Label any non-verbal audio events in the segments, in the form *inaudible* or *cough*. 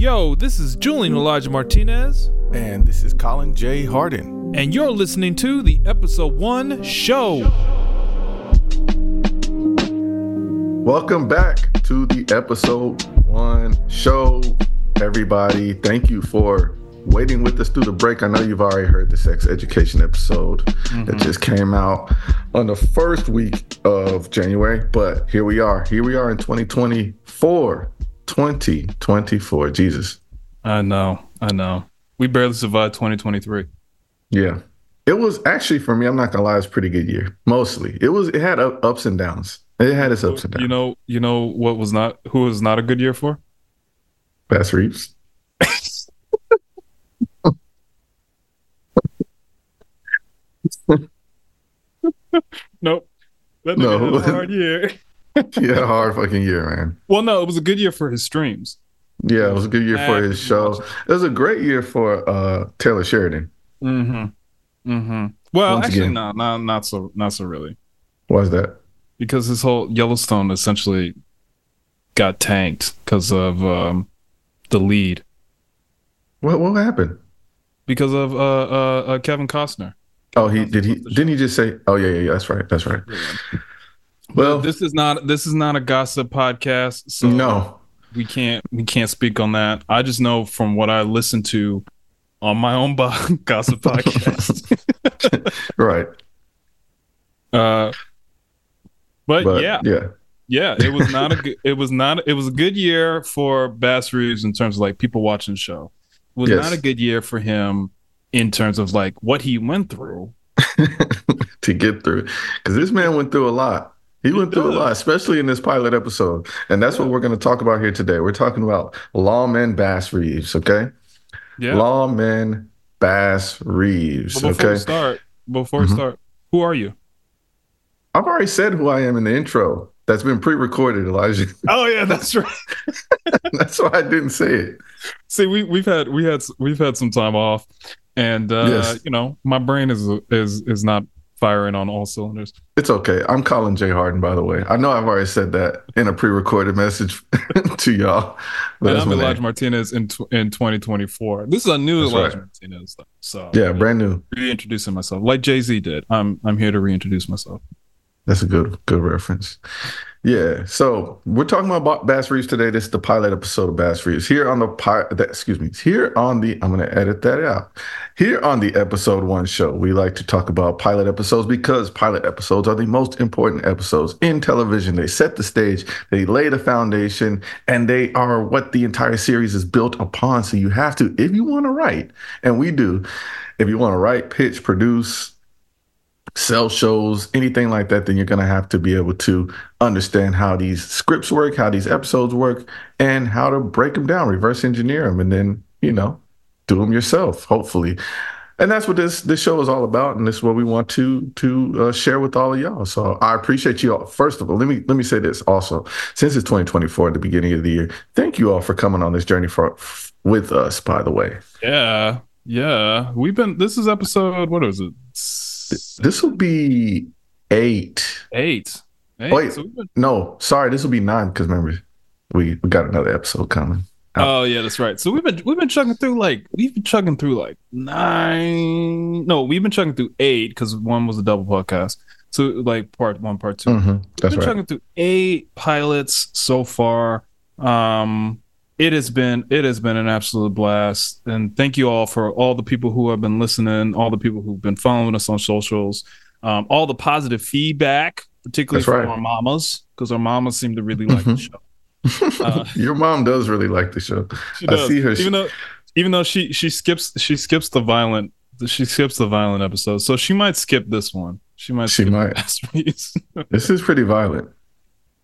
Yo, this is Julian Elijah Martinez, And this is Colin J. Harden. and you're listening to the episode one show. Welcome back to the episode one show, everybody. Thank you for waiting with us through the break. I know you've already heard the sex education episode that mm-hmm. just came out on the first week of January, but here we are. Here we are in 2024. 2024. Jesus. I know, I know. We barely survived 2023. Yeah. It was actually for me, I'm not gonna lie, it was a pretty good year. Mostly. It was it had ups and downs. It had its ups and downs. You know, you know what was not who was not a good year for? Bass Reeves. *laughs* Nope. That No. a hard *laughs* year. He had a hard fucking year, man. Well, no, it was a good year for his streams. Yeah, it was a good year for his show. It was a great year for uh Taylor Sheridan. Mm-hmm. Mm-hmm. Well, Once actually, again. no, not not so not so really. Why is that? Because his whole Yellowstone essentially got tanked because of um, the lead. What what happened? Because of uh, uh, uh, Kevin Costner. Oh, he did he didn't he just say oh yeah, yeah, yeah, that's right. That's right. Well this is not this is not a gossip podcast. So no. we can't we can't speak on that. I just know from what I listen to on my own *laughs* bo- gossip podcast. *laughs* Right. uh, but, But yeah, yeah. yeah, it was not a good. It was not. It was a good year for Bass Reeves in terms of like people watching the show. It was Yes. not a good year for him in terms of like what he went through. *laughs* to get through. Because this man went through a lot. He went through a lot, especially in this pilot episode. And that's what we're going to talk about here today. We're talking about Lawman Bass Reeves, okay? Yeah. Lawman Bass Reeves, but before okay? we start, before we Mhm. start, who are you? I've already said who I am in the intro. That's been pre-recorded, Elijah. *laughs* Oh yeah, that's right. *laughs* that's why I didn't say it. See, we we've had we had we've had some time off, and uh, Yes. you know my brain is is is not firing on all cylinders. It's okay. I'm Colin J. Harden, by the way. I know I've already said that in a pre-recorded message *laughs* to y'all. But and that's I'm my name. Elijah Martinez in tw- in 2024. This is a new That's Elijah right. Martinez, though. So Yeah, brand new. reintroducing myself like Jay Z did. I'm I'm here to reintroduce myself. That's a good good reference. Yeah. So we're talking about Bass Reeves today. This is the pilot episode of Bass Reeves. Here on the pi- that, excuse me. Here on the I'm gonna edit that out. Here on the episode one show, we like to talk about pilot episodes because pilot episodes are the most important episodes in television. They set the stage, they lay the foundation, and they are what the entire series is built upon. So you have to, if you want to write, and we do, if you want to write, pitch, produce, sell shows, anything like that, then you're going to have to be able to understand how these scripts work, how these episodes work, and how to break them down, reverse engineer them, and then, you know, do them yourself, hopefully. And that's what this this show is all about, and this is what we want to to uh, share with all of y'all. So I appreciate you all. First of all, let me let me say this also. Since it's 2024 at the beginning of the year, thank you all for coming on this journey for with us. By the way, Yeah, yeah. We've been. This is episode. What is it? This will be eight. Eight. Eight. Wait. So been- No, sorry, this will be nine because remember, we, we got another episode coming. Oh yeah, that's right. So we've been we've been chugging through like we've been chugging through like nine. No, we've been chugging through eight because one was a double podcast. So like part one, part 2 hmm That's been right. chugging through eight pilots so far. Um, it has been it has been an absolute blast, and thank you all for all the people who have been listening, all the people who've been following us on socials, um, all the positive feedback, particularly That's from right. our mamas, because our mamas seem to really like the Mhm. show. Uh, *laughs* Your mom does really like the show. She I does. see her- Even though, even though she she skips she skips the violent she skips the violent episode, so she might skip this one. She might. She might. *laughs* This is pretty violent.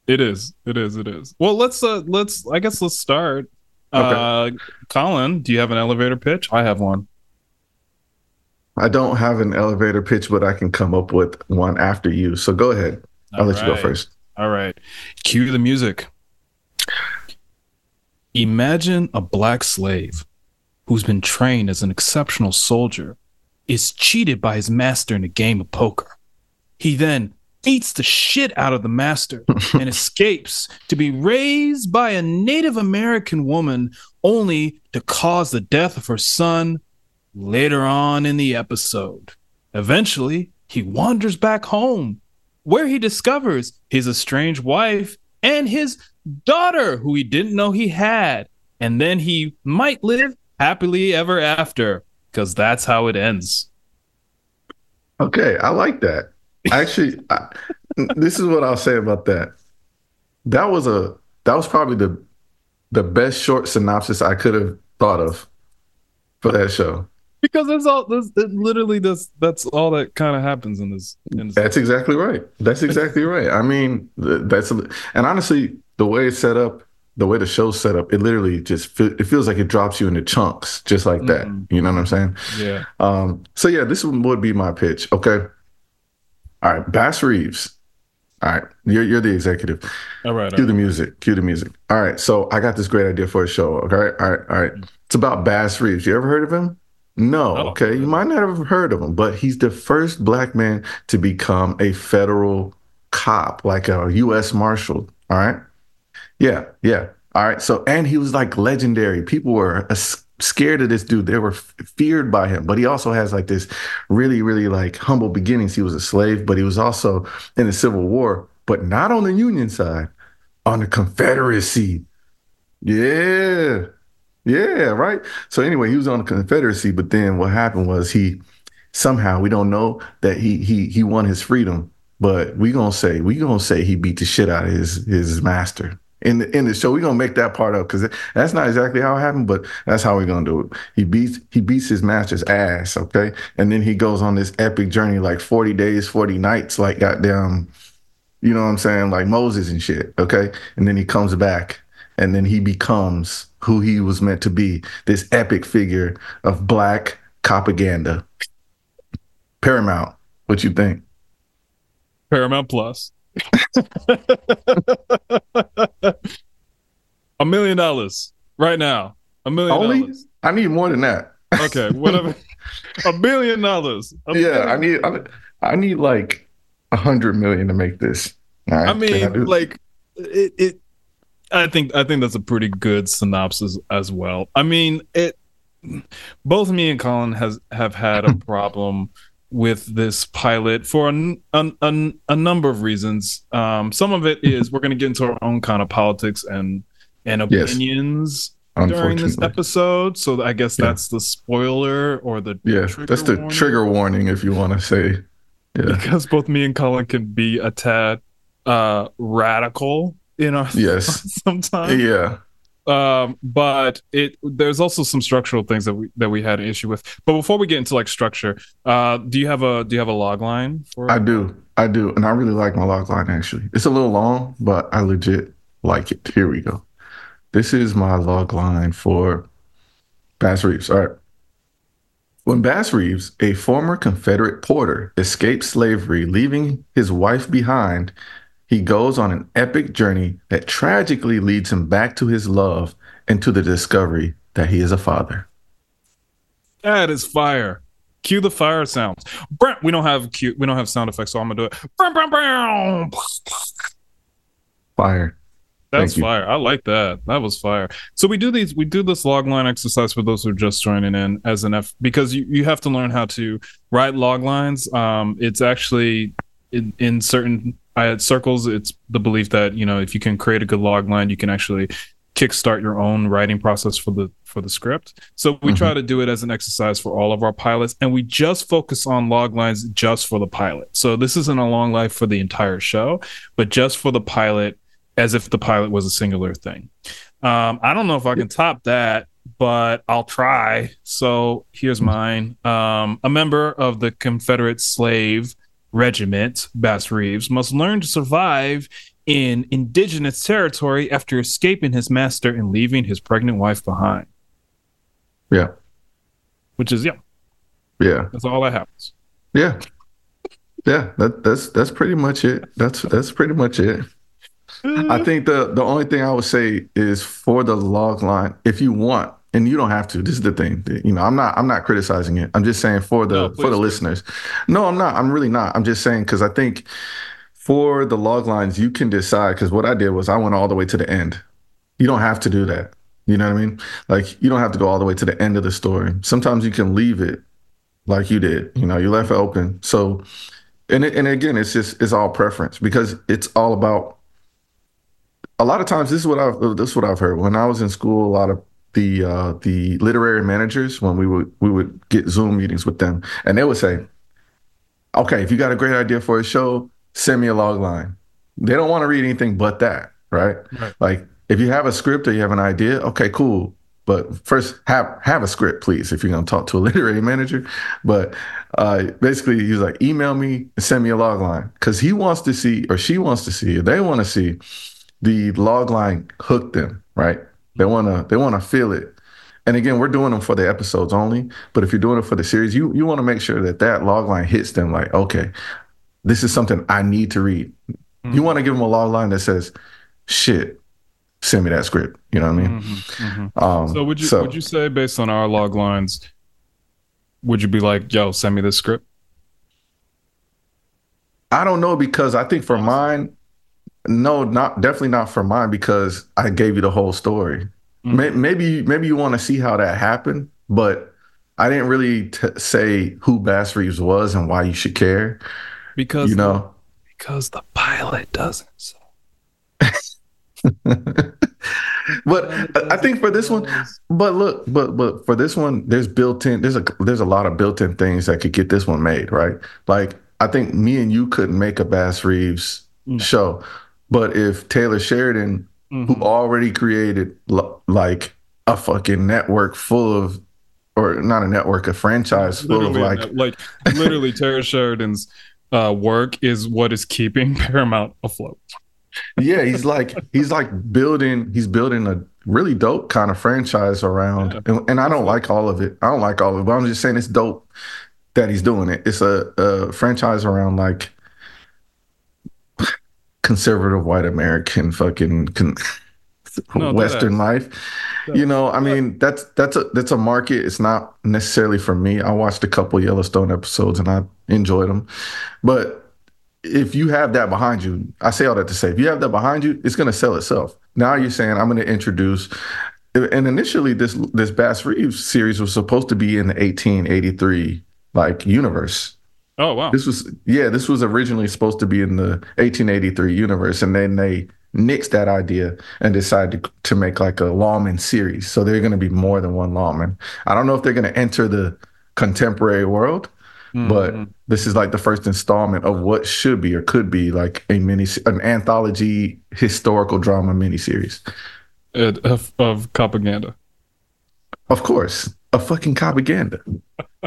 It is. It is. It is. Well, let's uh let's I guess let's start. Uh Colin, do you have an elevator pitch? I have one. I don't have an elevator pitch, but I can come up with one after you. So go ahead. I'll let you go first. All right. Cue the music. Imagine a black slave who's been trained as an exceptional soldier is cheated by his master in a game of poker. He then beats the shit out of the master *laughs* and escapes to be raised by a Native American woman only to cause the death of her son later on in the episode. Eventually, he wanders back home where he discovers his estranged wife and his daughter, who he didn't know he had. And then he might live happily ever after because that's how it ends. Okay, I like that. Actually, I, this is what I'll say about that. That was a that was probably the the best short synopsis I could have thought of for that show. Because that's all. That's it literally that's that's all that kind of happens in this. In this. That's exactly right. That's exactly right. I mean, that's and honestly, the way it's set up, the way the show's set up, it literally just it feels like it drops you into chunks, just like that. Mhm. You know what I'm saying? Yeah. Um, so yeah, this would be my pitch. Okay. All right, Bass Reeves. All right, you're you're the executive. All right. all Cue right. the music. Cue the music. All right, so I got this great idea for a show. Okay, all right, all right. It's about Bass Reeves. You ever heard of him? No. No. Okay, you might not have heard of him, but he's the first black man to become a federal cop, like a U.S. Marshal. All right. Yeah, yeah. All right. So, and he was like legendary. People were scared of this dude. They were f- feared by him. But he also has like this really, really like humble beginnings. He was a slave, but he was also in the Civil War, but not on the Union side, on the Confederacy. Yeah. Yeah, right. So anyway, he was on the Confederacy, but then what happened was he somehow we don't know that he he he won his freedom, but we gonna say we gonna say he beat the shit out of his his master in the in the show. We're gonna make that part up because that's not exactly how it happened, but that's how we're gonna do it. He beats he beats his master's ass, okay, and then he goes on this epic journey, like forty days, forty nights, like goddamn, you know what I'm saying, like Moses and shit, okay, and then he comes back, and then he becomes who he was meant to be, this epic figure of black propaganda. Paramount, what you think? Paramount Plus. A million dollars right now. A million Only? dollars. I need more than that. Okay, whatever. *laughs* a billion dollars. A yeah, I need I, I need like a hundred million to make this. Right, I mean, do- like it, it. I think I think that's a pretty good synopsis as well. I mean, it. Both me and Colin has have had a *laughs* problem with this pilot for a, a, a, a number of reasons. Um, some of it is we're going to get into our own kind of politics and and Yes. opinions during this episode. So I guess Yeah. that's the spoiler or the Yeah, that's the warning. trigger warning if you want to say. Yeah. because both me and Colin can be a tad uh radical in our Yes. *laughs* sometimes. Yeah. Um, but it there's also some structural things that we that we had an issue with. But before we get into like structure, uh, do you have a do you have a log line for I do. I do. And I really like my log line actually. It's a little long, but I legit like it. Here we go. This is my log line for Bass Reeves. All right. When Bass Reeves, a former Confederate porter, escaped slavery, leaving his wife behind, he goes on an epic journey that tragically leads him back to his love and to the discovery that he is a father. that is fire. Cue the fire sounds. We don't have cue, we don't have sound effects, so I'm gonna do it. Fire. That's fire. I like that. That was fire. So we do these we do this log line exercise for those who are just joining in as an F because you, you have to learn how to write log lines. Um it's actually in, in certain uh, circles it's the belief that, you know, if you can create a good log line, you can actually kickstart your own writing process for the for the script. So we try to do it as an exercise for all of our pilots and we just focus on log lines just for the pilot. So this isn't a log line for the entire show, but just for the pilot as if the pilot was a singular thing. Um, I don't know if I can top that, but I'll try. So here's mine. Um, a member of the Confederate slave regiment, Bass Reeves, must learn to survive in indigenous territory after escaping his master and leaving his pregnant wife behind. Yeah. Which is, yeah, Yeah. that's all that happens. Yeah. Yeah, that, that's that's pretty much it. That's that's pretty much it. I *laughs* think the the only thing I would say is for the log line, if you want, and you don't have to. This is the thing. You know, I'm not I'm not criticizing it. I'm just saying for the No, for the listeners. No, I'm not. I'm really not. I'm just saying because I think for the log lines, you can decide because what I did was I went all the way to the end. You don't have to do that. You know what I mean? Like you don't have to go all the way to the end of the story. Sometimes you can leave it like you did. You know, you left it open. So, and it, and again, it's just it's all preference because it's all about. A lot of times, this is what I've this is what I've heard when I was in school. A lot of the uh, the literary managers when we would we would get Zoom meetings with them, and they would say, "Okay, if you got a great idea for a show, send me a log line." They don't want to read anything but that, right? Right. Like if you have a script or you have an idea, okay, cool. But first, have have a script, please, if you're gonna talk to a *laughs* literary manager. But uh, basically, he's like, email me and send me a log line because he wants to see, or she wants to see, or they want to see the log line hook them, right? They wanna they wanna feel it. And again, we're doing them for the episodes only. But if you're doing it for the series, you you want to make sure that that log line hits them. Like, okay, this is something I need to read. You want to give them a log line that says, "Shit, send me that script." You know what I mean? Mhm, mhm. Um, So would you would you say based on our log lines, would you be like, yo, send me this script? I don't know because I think for mine, no, not definitely not for mine because I gave you the whole story. Mm-hmm. Maybe maybe you want to see how that happened, but I didn't really t- say who Bass Reeves was and why you should care. Because You know, because the pilot doesn't. So. *laughs* but I- think for this one, but look, but but for this one, there's built-in. There's a there's a lot of built-in things that could get this one made, right? Like I think me and you couldn't make a Bass Reeves No. show, but if Taylor Sheridan, Mhm. who already created l- like a fucking network full of, or not a network, a franchise full of literally, like like literally, *laughs* Taylor Sheridan's uh, work is what is keeping *laughs* Paramount afloat. yeah he's like he's like building he's building a really dope kind of franchise around Yeah. and, and i don't like all of it i don't like all of it but i'm just saying it's dope that he's doing it it's a, a franchise around like conservative white american fucking con- No, western life. You know i mean that's that's a that's a market. It's not necessarily for me. I watched a couple yellowstone episodes and i enjoyed them but if you have that behind you, I say all that to say, if you have that behind you, it's going to sell itself. Now you're saying I'm going to introduce, and initially this this Bass Reeves series was supposed to be in the 1883 like universe. Oh wow! This was yeah, this was originally supposed to be in the 1883 universe, and then they nixed that idea and decided to, to make like a lawman series. So they're going to be more than one lawman. I don't know if they're going to enter the contemporary world, but Mhm. this is like the first installment of what should be or could be like a mini an anthology historical drama miniseries. Of, of propaganda. Of course, a fucking propaganda.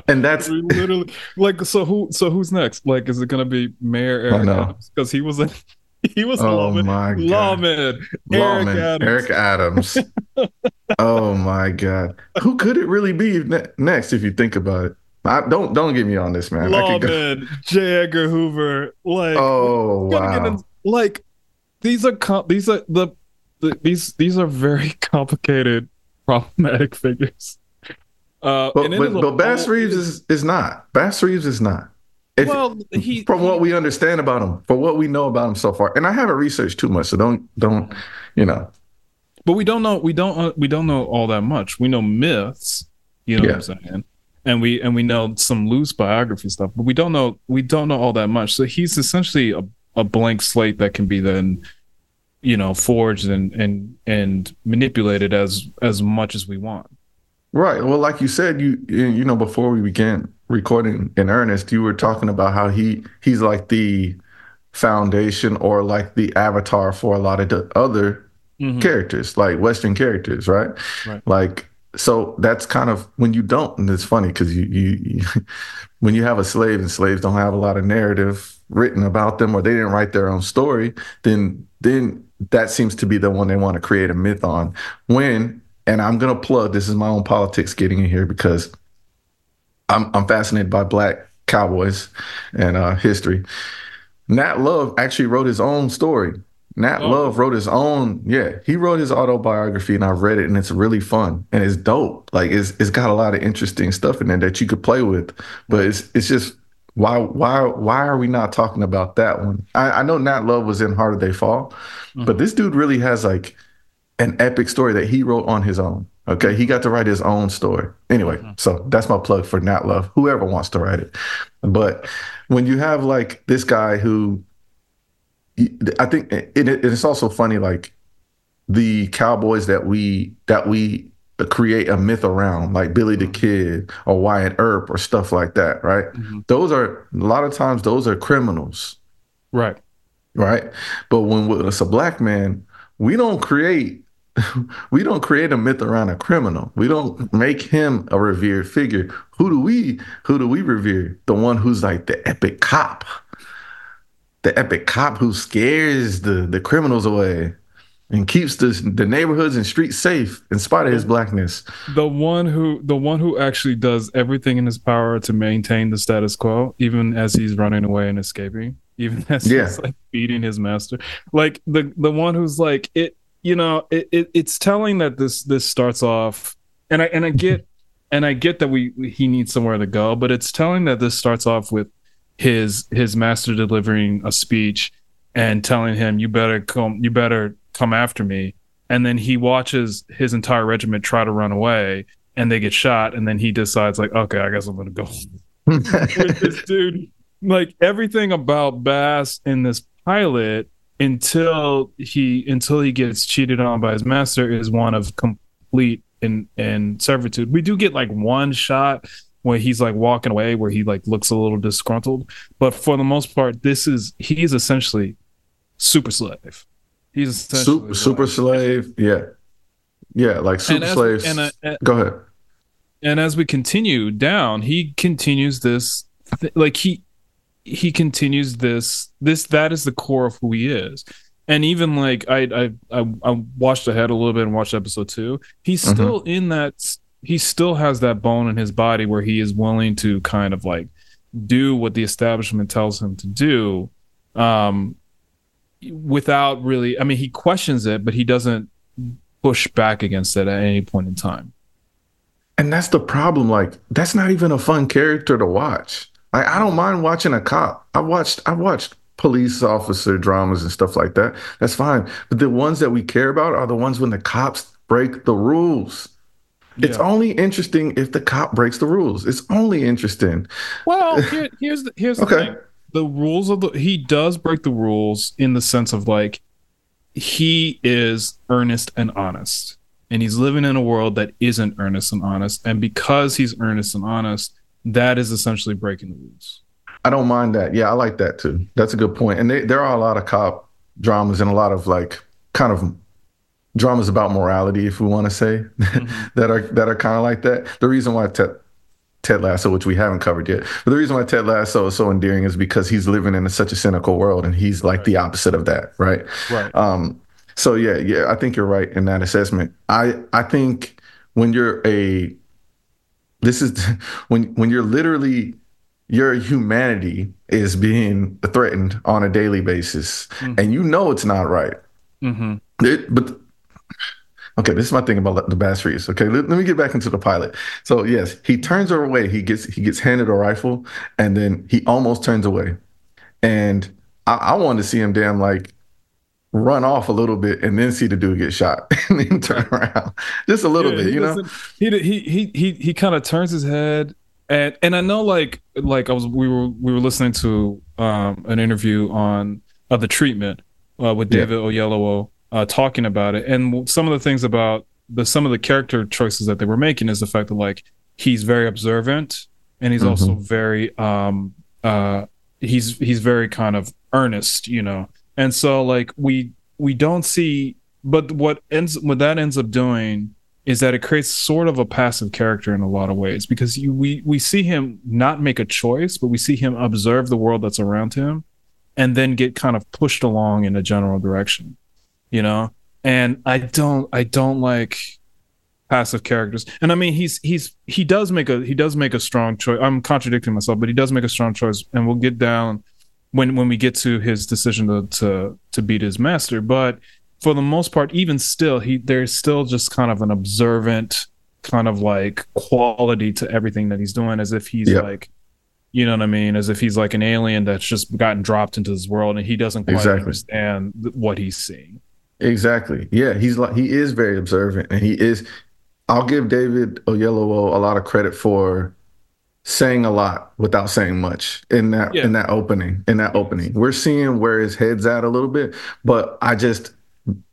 And that's *laughs* literally like so who so who's next? Like, is it gonna be Mayor Eric. Adams? Because he was in *laughs* he was Oh lawman, my God. lawman, Lawman, Eric Adams. Eric Adams. *laughs* oh my god. Who could it really be ne- next if you think about it? I, don't don't get me on this, man. I could go, lawman, J. Edgar Hoover. Like, oh wow. in- like these are com- these are the, the these these are very complicated problematic figures uh But but, but Bass Reeves is is not. Bass Reeves is not. If, well he from what we understand about him, from what we know about him so far, and I haven't researched too much, so don't don't you know? but we don't know we don't uh, we don't know all that much we know myths you know Yeah. what i'm saying and we and we know some loose biography stuff but we don't know we don't know all that much so he's essentially a, a blank slate that can be then you know forged and and and manipulated as as much as we want Right. Well, like you said, you you know before we began recording in earnest, you were talking about how he he's like the foundation or like the avatar for a lot of the other Mhm. characters, like Western characters, right? Right. Like so that's kind of when you don't, and it's funny because you, you you *laughs* when you have a slave and slaves don't have a lot of narrative written about them or they didn't write their own story, then then that seems to be the one they want to create a myth on. When and I'm gonna plug this is my own politics getting in here because I'm I'm fascinated by black cowboys and uh, history. Nat Love actually wrote his own story. Nat Oh. Love wrote his own, yeah, he wrote his autobiography and I've read it and it's really fun and it's dope. Like it's it's got a lot of interesting stuff in there that you could play with. But it's it's just why why why are we not talking about that one? I, I know Nat Love was in Harder They Fall, mm-hmm. but this dude really has like an epic story that he wrote on his own. Okay, he got to write his own story. Anyway, mm-hmm. so that's my plug for Nat Love. Whoever wants to write it, but when you have like this guy who, I think it, it, it's also funny like the cowboys that we that we create a myth around, like Billy the mm-hmm. Kid or Wyatt Earp or stuff like that, right? Mm-hmm. Those are a lot of times those are criminals, right? Right. But when it's a black man, we don't create *laughs* we don't create a myth around a criminal. We don't make him a revered figure. Who do we who do we revere? The one who's like the epic cop. The epic cop who scares the the criminals away and keeps the the neighborhoods and streets safe in spite of his blackness. The one who the one who actually does everything in his power to maintain the status quo, even as he's running away and escaping, even *laughs* as yeah. he's like beating his master. Like the the one who's like it, you know, it, it it's telling that this this starts off, and I and I get *laughs* and I get that we he needs somewhere to go, but it's telling that this starts off with his his master delivering a speech and telling him you better come you better come after me. And then he watches his entire regiment try to run away and they get shot. And then he decides, like, okay, I guess I'm going to go *laughs* with this dude. Like everything about Bass in this pilot until he until he gets cheated on by his master is one of complete and and servitude. We do get like one shot where he's like walking away where he like looks a little disgruntled, but for the most part, this is he's essentially super slave. He's super, super slave. Yeah, yeah, like super and slaves. and, uh, Go ahead. And as we continue down, he continues this, th- like he he continues this this that is the core of who he is. And even like I I I, I watched ahead a little bit and watched episode two. He's mm-hmm. still mm-hmm. in that. He still has that bone in his body where he is willing to kind of like do what the establishment tells him to do um without really i mean he questions it but he doesn't push back against it at any point in time and that's the problem like that's not even a fun character to watch like i don't mind watching a cop i watched i watched police officer dramas and stuff like that that's fine but the ones that we care about are the ones when the cops break the rules yeah. It's only interesting if the cop breaks the rules. It's only interesting. Well, here, here's the here's the okay. thing the rules of the he does break the rules in the sense of like he is earnest and honest and he's living in a world that isn't earnest and honest and because he's earnest and honest that is essentially breaking the rules i don't mind that yeah i like that too that's a good point. and they, there are a lot of cop dramas and a lot of like kind of dramas about morality if we want to say mm-hmm. *laughs* that are that are kind of like that the reason why te- Ted Lasso, which we haven't covered yet. But the reason why Ted Lasso is so endearing is because he's living in a, such a cynical world, and he's like right. the opposite of that, right? Right. Um, so yeah, yeah, I think you're right in that assessment. I I think when you're a this is *laughs* when when you're literally your humanity is being threatened on a daily basis, mm-hmm. and you know it's not right. Mm-hmm. It, but Okay, this is my thing about the Bass. Okay, let, let, me get back into the pilot. So yes, he turns her away. He gets he gets handed a rifle, and then he almost turns away. And I, I wanted to see him damn like run off a little bit and then see the dude get shot *laughs* and then turn *laughs* around just a little yeah, bit, you know. He he he he he kind of turns his head and and I know like like I was we were we were listening to um an interview on uh, the treatment uh, with David yeah. Oyelowo uh, talking about it. And some of the things about the some of the character choices that they were making is the fact that like he's very observant and he's mm-hmm. also very um uh he's he's very kind of earnest, you know. And so like we we don't see but what ends what that ends up doing is that it creates sort of a passive character in a lot of ways because you, we we see him not make a choice, but we see him observe the world that's around him and then get kind of pushed along in a general direction you know? And i don't i don't like passive characters. And i mean he's he's he does make a he does make a strong choice. I'm contradicting myself but he does make a strong choice and we'll get down when when we get to his decision to to to beat his master but for the most part even still he there's still just kind of an observant kind of like quality to everything that he's doing as if he's yep. like You know what I mean? As if he's like an alien that's just gotten dropped into this world and he doesn't quite Exactly. understand what he's seeing. Exactly. Yeah, he's like he is very observant, and he is. I'll give David Oyelowo a lot of credit for saying a lot without saying much in that Yeah. in that opening. In that opening, we're seeing where his head's at a little bit, but I just,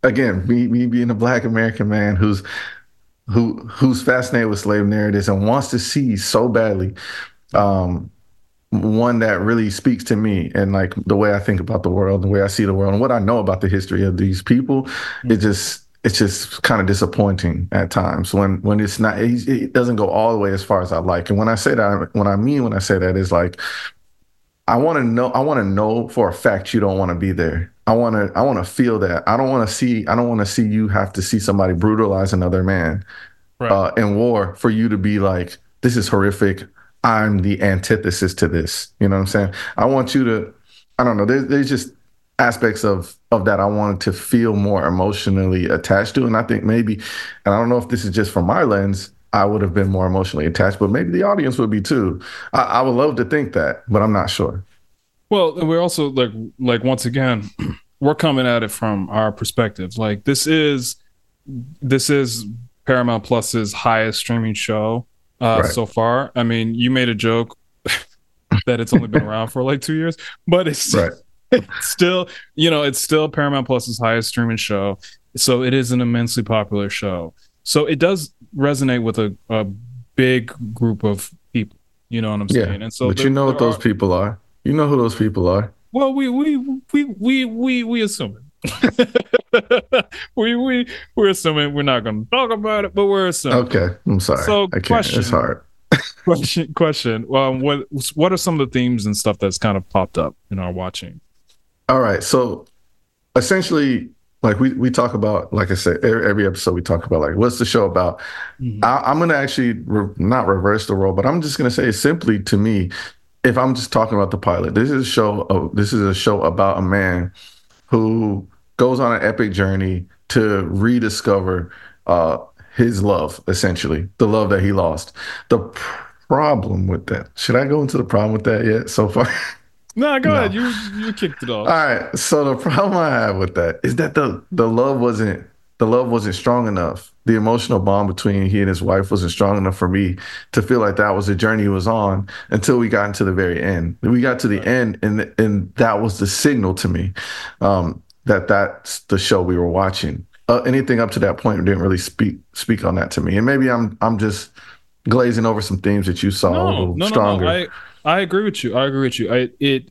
again, me me being a Black American man who's who who's fascinated with slave narratives and wants to see so badly um one that really speaks to me and like the way I think about the world, the way I see the world, and what I know about the history of these people. It just it's just kind of disappointing at times when when it's not. It, it doesn't go all the way as far as I like. And when I say that, what I mean when I say that is like I want to know. I want to know for a fact you don't want to be there. I want to. I want to feel that. I don't want to see. I don't want to see you have to see somebody brutalize another man Right. uh, in war for you to be like, this is horrific. I'm the antithesis to this. You know what I'm saying? I want you to. I don't know. There's there's just aspects of of that I wanted to feel more emotionally attached to, and I think maybe, and I don't know if this is just from my lens. I would have been more emotionally attached, but maybe the audience would be too. I, I would love to think that, but I'm not sure. Well, we're also like like once again, *clears throat* we're coming at it from our perspective. Like this is this is Paramount Plus's highest streaming show uh, Right. so far. I mean, you made a joke *laughs* that it's only been around for like two years, but it's Right. It's *laughs* still you know it's still Paramount Plus's highest streaming show. So it is an immensely popular show. So it does resonate with a, a big group of people. You know what I'm saying? Yeah? And so but there- you know what those are- people are. You know who those people are. well, we we we we we we assume it. *laughs* we we we're assuming we're not going to talk about it, but we're assuming. Okay, I'm sorry. So, I question. It's hard. Question question. Um, what what are some of the themes and stuff that's kind of popped up in our watching? All right. So essentially, like we, we talk about, like I said, every, every episode we talk about, like, what's the show about? I, I'm going to actually re- not reverse the role, but I'm just going to say simply to me, if I'm just talking about the pilot, this is a show. Of, this is a show about a man who goes on an epic journey to rediscover uh, his love, essentially the love that he lost. The problem with that, should I go into the problem with that yet? So far. *laughs* No, go No. ahead. You you kicked it off. All right. So the problem I have with that is that the the love wasn't the love wasn't strong enough. The emotional bond between he and his wife wasn't strong enough for me to feel like that was the journey he was on until we got into the very end. We got to the end, and and that was the signal to me um, that that's the show we were watching. Uh, anything up to that point didn't really speak speak on that to me. And maybe I'm I'm just glazing over some themes that you saw a little no, stronger. no, no. I I agree with you. I agree with you. I it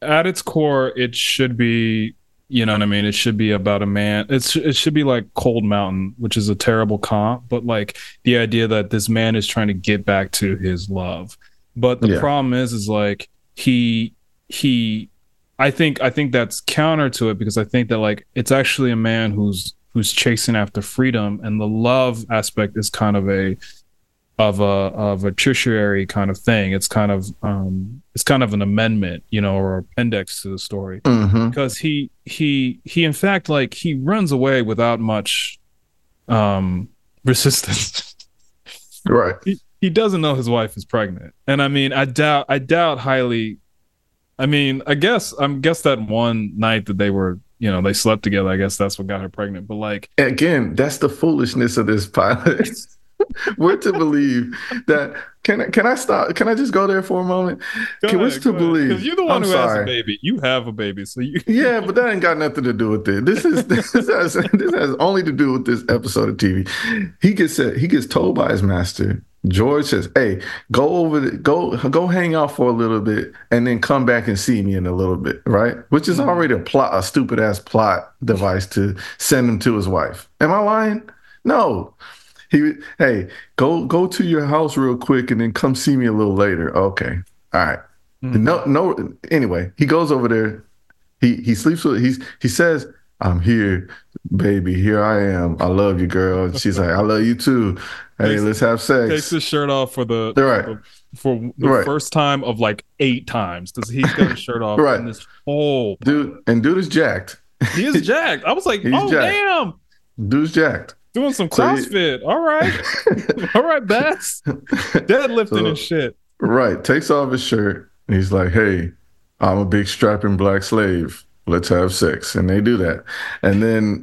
at its core, it should be. You know what I mean? It should be about a man. It's it should be like Cold Mountain, which is a terrible comp, but like the idea that this man is trying to get back to his love. But the Yeah. problem is, is like he he. I think I think that's counter to it because I think that like it's actually a man who's who's chasing after freedom, and the love aspect is kind of a of a of a tertiary kind of thing. It's kind of um it's kind of an amendment, you know, or appendix to the story hmm because he he he in fact like he runs away without much um resistance. *laughs* Right. he, he doesn't know his wife is pregnant, and I mean, I doubt I doubt highly. I mean, I guess I guess that one night that they were you know they slept together. I guess that's what got her pregnant. But like, again, that's the foolishness of this pilot. *laughs* *laughs* We're to believe that. Can I, can I stop? Can I just go there for a moment? Can we to believe? because you're the one I'm who has a baby. You have a baby, so you *laughs* Yeah, but that ain't got nothing to do with it. *laughs* This is this has, this has only to do with this episode of TV. He gets said he gets told by his master. George says, "Hey, go over, the, go go hang out for a little bit, and then come back and see me in a little bit, right?" Which is hmm. already a plot, a stupid ass plot device to send him to his wife. Am I lying? No. He, hey, go go to your house real quick, and then come see me a little later. Okay, all right. Mm-hmm. No, no. Anyway, he goes over there. He he sleeps with. He's he says, "I'm here, baby. Here I am. I love you, girl." And she's like, "I love you too. Hey, Takes- let's have sex. takes his shirt off for the right. for, for the Right. first time of like eight times because he's got his shirt off *laughs* Right. in this whole Dude, and dude is jacked. he is jacked. I was like, *laughs* He's oh jacked. damn, Dude's jacked. Doing some So CrossFit. All right, *laughs* all right, Bass, deadlifting So- and shit. Right. Takes off his shirt. And he's like, hey, I'm a big strapping black slave. Let's have sex. And they do that. And then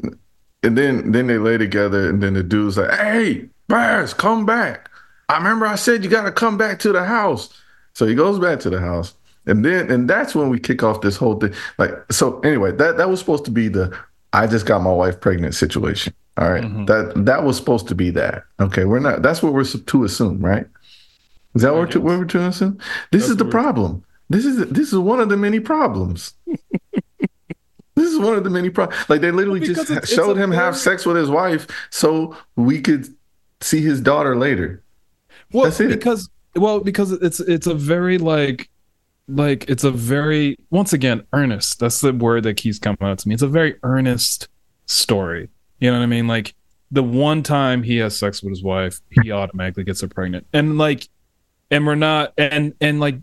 and then then they lay together and then the dude's like, hey, Bass, come back. I remember I said you gotta come back to the house. So he goes back to the house. And then and that's when we kick off this whole thing. Like so anyway, that that was supposed to be the I just got my wife pregnant situation. All right? Mhm. That that was supposed to be that. Okay. We're not that's what we're to assume, right? Is that what we're, to, what we're to assume? This That's is the problem. This is this is one of the many problems. *laughs* this is one of the many problems. Like they literally Well, just it's- showed him have sex with his wife so we could see his daughter later. Well, That's it. because well, because it's it's a very like like it's a very once again earnest. That's the word that keeps coming out to me. It's a very earnest story. You know what I mean? Like the one time he has sex with his wife, he automatically gets her pregnant. And like and we're not and and like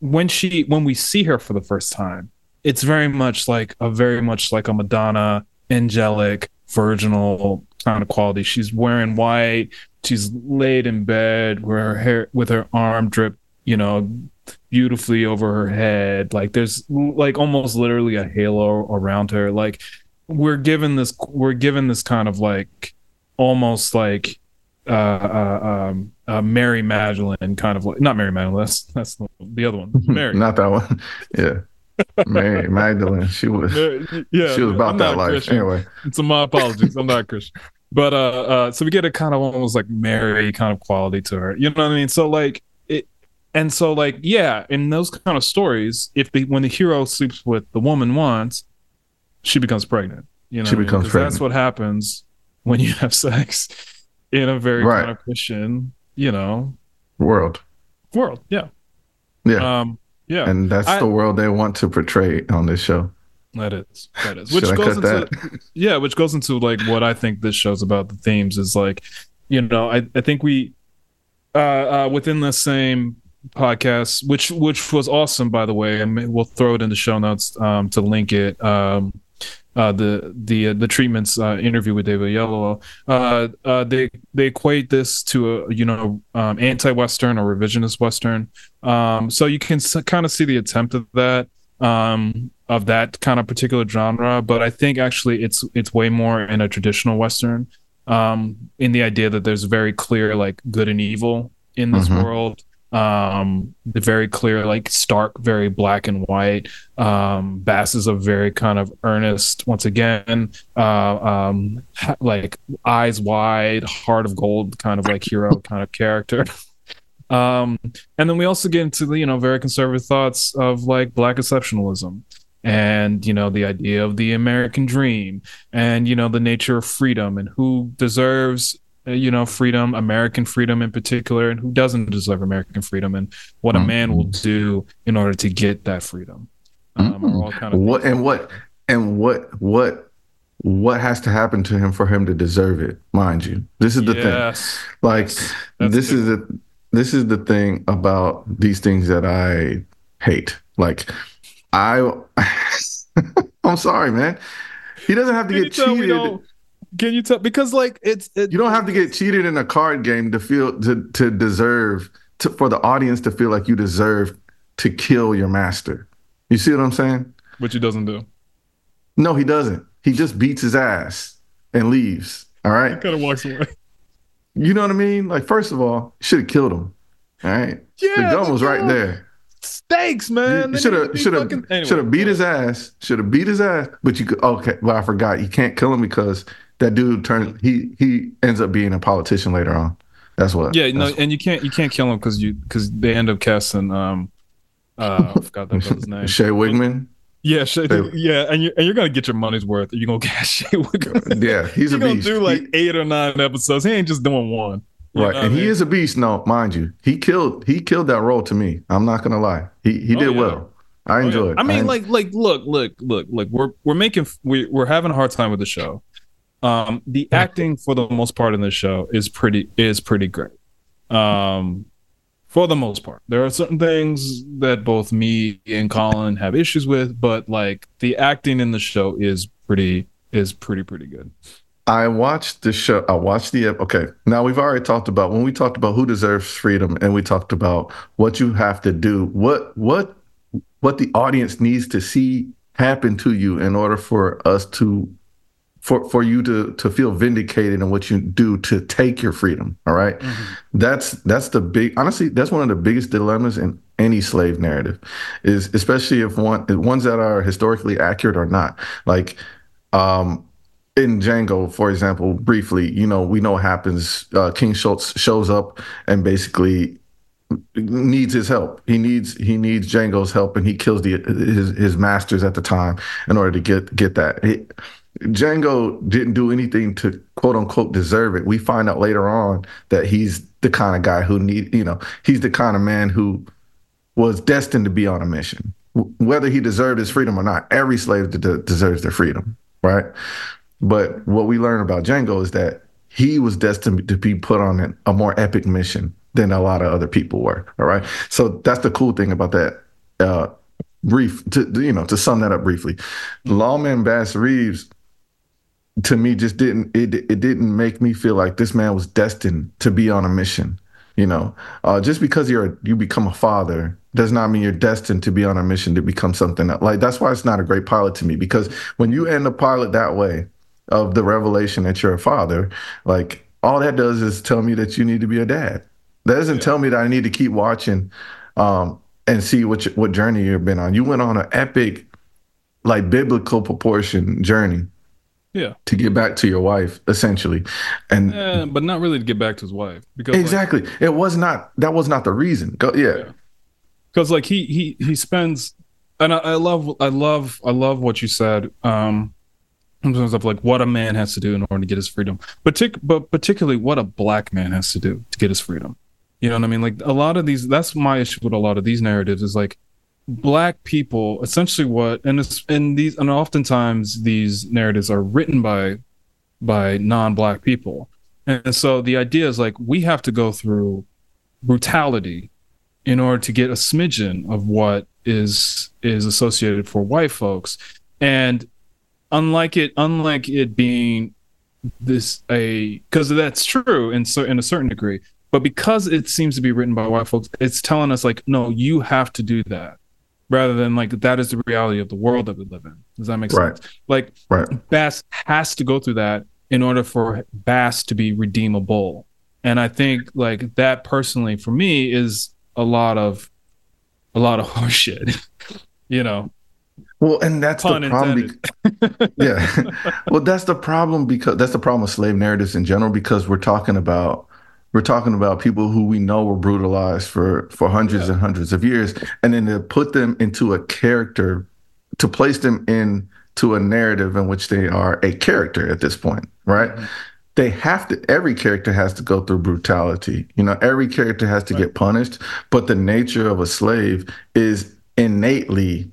when she when we see her for the first time, it's very much like a very much like a Madonna angelic virginal kind of quality. She's wearing white, she's laid in bed with her hair with her arm drip you know beautifully over her head like there's like almost literally a halo around her like we're given this we're given this kind of like almost like uh, uh um uh mary magdalene kind of like not mary magdalene that's that's the, the other one *laughs* mary Not that one. *laughs* Yeah. Mary Magdalene. She was *laughs* yeah she was about I'm that life. Christian. Anyway. so my apologies i'm not christian but uh uh so we get a kind of almost like mary kind of quality to her you know what i mean so like it and so like yeah in those kind of stories if the when the hero sleeps with the woman once she becomes pregnant you know She what I mean? becomes pregnant. that's what happens when you have *laughs* sex in a very Right. kind of christian you know World. world yeah Yeah. um yeah and that's I- the world they want to portray on this show. that is that is which goes into that? *laughs* yeah which goes into like what i think this show's about the themes is like you know i, I think we uh, uh within the same podcast which which was awesome by the way and we'll throw it in the show notes um to link it um uh the the uh, the treatments uh interview with David Oyelowo. Uh uh they they equate this to a you know um anti-western or revisionist western. Um so you can s- kind of see the attempt of that um of that kind of particular genre but i think actually it's it's way more in a traditional western. Um in the idea that there's very clear like good and evil in this Mhm. world um the very clear like stark very black and white. Um bass is a very kind of earnest once again uh um ha- like eyes wide heart of gold kind of like hero kind of character. *laughs* Um and then we also get into the you know very conservative thoughts of like black exceptionalism and you know the idea of the american dream and you know the nature of freedom and who deserves Uh, you know freedom american freedom in particular and who doesn't deserve american freedom and what a mm-hmm. man will do in order to get that freedom um, are mm-hmm. all kind of what and what and what what what has to happen to him for him to deserve it, mind you. This is the thing. Like That's this big. is the this is the thing about these things that I hate. Like I *laughs* I'm sorry, man. He doesn't have to get cheated. Can you tell because like it's it, You don't have to get cheated in a card game to feel to to deserve to, for the audience to feel like you deserve to kill your master. You see what I'm saying? which he doesn't do No, he doesn't. He just beats his ass and leaves. All right. kind of walks away You know what I mean? Like, first of all, should have killed him. All right. yeah the gun was right there. stakes man They should have should have should have beat his ass. Should have beat his ass. But you could okay. Well, I forgot. You can't kill him because that dude turned. He he ends up being a politician later on. That's what. Yeah, no, that's- and you can't you can't kill him because you because they end up casting um uh I forgot that brother's name. *laughs* Shea Whigham. Yeah, Shea, They- *laughs* yeah, and you and you're gonna get your money's worth. You're gonna *laughs* cast Shea Whigham. Yeah, he's You're a gonna beast. do like He- eight or nine episodes. He ain't just doing one. Right, and I he is a beast. No, mind you, he killed he killed that role to me. I'm not gonna lie. He he Oh, did yeah. well. I Oh, yeah. enjoyed. I mean, en- like, like, look, look, look, look. We're we're making we we're having a hard time with the show. Um, the acting for the most part in the show is pretty is pretty great. Um, for the most part, there are certain things that both me and Colin have issues with, but like the acting in the show is pretty is pretty pretty good. I watched the show. I watched the okay. Now we've already talked about when we talked about who deserves freedom, and we talked about what you have to do, what what what the audience needs to see happen to you in order for us to for for you to to feel vindicated in what you do to take your freedom. All right? mm-hmm. that's that's the big. Honestly, that's one of the biggest dilemmas in any slave narrative, is especially if one ones that are historically accurate or not. Like, um, in Django, for example, briefly, you know, we know what happens. Uh, King Schultz shows up and basically needs his help. He needs he needs Django's help, and he kills the his his masters at the time in order to get get that. He, Django didn't do anything to quote unquote deserve it. We find out later on that he's the kind of guy who need, you know, he's the kind of man who was destined to be on a mission. Whether he deserved his freedom or not, every slave de- deserves their freedom, right? But what we learn about Django is that he was destined to be put on a more epic mission than a lot of other people were. All right, so that's the cool thing about that. Uh, brief to you know to sum that up briefly, Lawman Bass Reeves to me just didn't it it didn't make me feel like this man was destined to be on a mission. You know, uh, just because you're a, you become a father does not mean you're destined to be on a mission to become something else. like that's why it's not a great pilot to me because when you end a pilot that way of the revelation that you're a father, like all that does is tell me that you need to be a dad. That doesn't yeah. tell me that I need to keep watching um, and see what what journey you've been on. You went on an epic, like biblical proportion journey yeah. To get back to your wife, essentially. And yeah, but not really to get back to his wife. Because Exactly. Like, it was not that was not the reason. Go yeah. Because yeah. like he he he spends and I, I, love I love I love what you said. Um in terms of like what a man has to do in order to get his freedom. Partic- but particularly what a black man has to do to get his freedom. You know what I mean? Like a lot of these that's my issue with a lot of these narratives is like black people essentially what and it's and these and oftentimes these narratives are written by by non-black people. And so the idea is like we have to go through brutality in order to get a smidgen of what is is associated for white folks. And unlike it unlike it being this a because that's true in so in a certain degree but because it seems to be written by white folks it's telling us like no you have to do that rather than like that is the reality of the world that we live in. Does that make right. sense? Like right. Bass has to go through that in order for Bass to be redeemable. And I think like that personally for me is a lot of a lot of *laughs* horseshit. you know. Well, and that's Pun the problem. Be- yeah. *laughs* well, that's the problem because that's the problem with slave narratives in general because we're talking about we're talking about people who we know were brutalized for for hundreds yeah. and hundreds of years, and then to put them into a character, to place them into a narrative in which they are a character at this point, right? Mm-hmm. They have to. Every character has to go through brutality. You know, every character has to right. get punished. But the nature of a slave is innately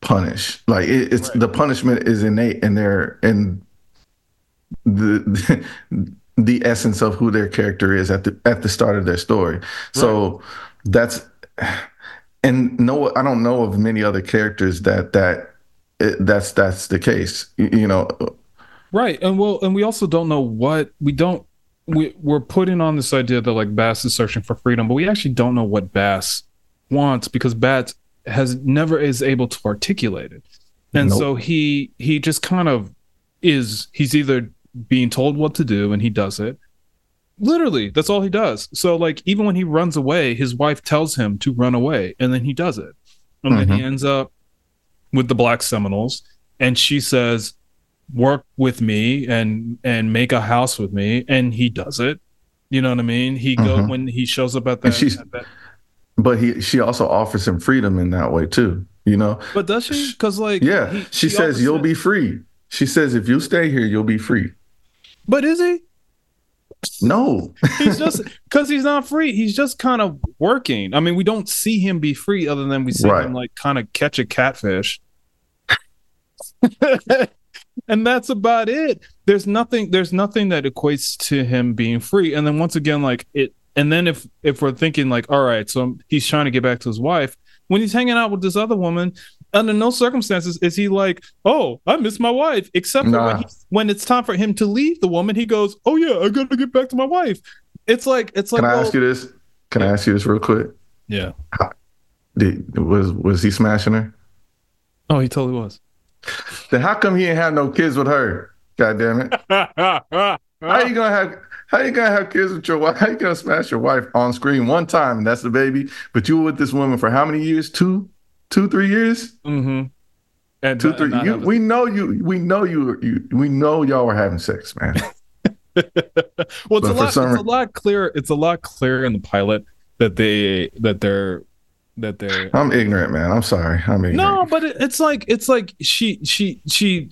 punished. Like it, it's right. the punishment is innate in their in the, the *laughs* the essence of who their character is at the at the start of their story. Right. So that's and no, I don't know of many other characters that that eh, that's that's the case. You know, right? And well, and we also don't know what we don't. We we're putting on this idea that like Bass is searching for freedom, but we actually don't know what Bass wants because Bass has never is able to articulate it, and nope. so he he just kind of is. He's either being told what to do and he does it. Literally, that's all he does. So like even when he runs away, his wife tells him to run away and then he does it. And mm-hmm. then he mm-hmm. ends up with the Black Seminoles and she says, "Work with me and and make a house with me." And he does it. You know what I mean? He mm-hmm. go when he shows up at that, at that but he she also offers him freedom in that way too you know but does she because like yeah he, she says you'll be free she says if you stay here you'll be free but is he? No. *laughs* he's just *laughs* because he's not free. He's just kind of working. I mean, we don't see him be free other than we see right. him like kind of catch a catfish. *laughs* and that's about it. There's nothing there's nothing that equates to him being free. And then once again, like it and then if if we're thinking like, all right, so he's trying to get back to his wife, when he's hanging out with this other woman, under no circumstances is he like, "Oh, I miss my wife," except for Nah. when, he, when it's time for him to leave the woman. He goes, "Oh yeah, I gotta get back to my wife." It's like it's like Can I well- ask you this? Can I ask you this real quick? Yeah. Did, was was he smashing her? Oh, he totally was. Then how come he ain't have no kids with her? God damn it! *laughs* How you gonna have how you gonna have kids with your wife? How you gonna smash your wife on screen one time and that's the baby? But you were with this woman for how many years? Two, two, three years? mm-hmm. And Two, three. not You, a- we know you. We know you. You. We know y'all were having sex, man. *laughs* well, it's But a for lot. It's a lot clearer. It's a lot clearer in the pilot that they that they're that they're. I'm ignorant, man. I'm sorry. I'm ignorant. No, but it, it's like it's like she she she,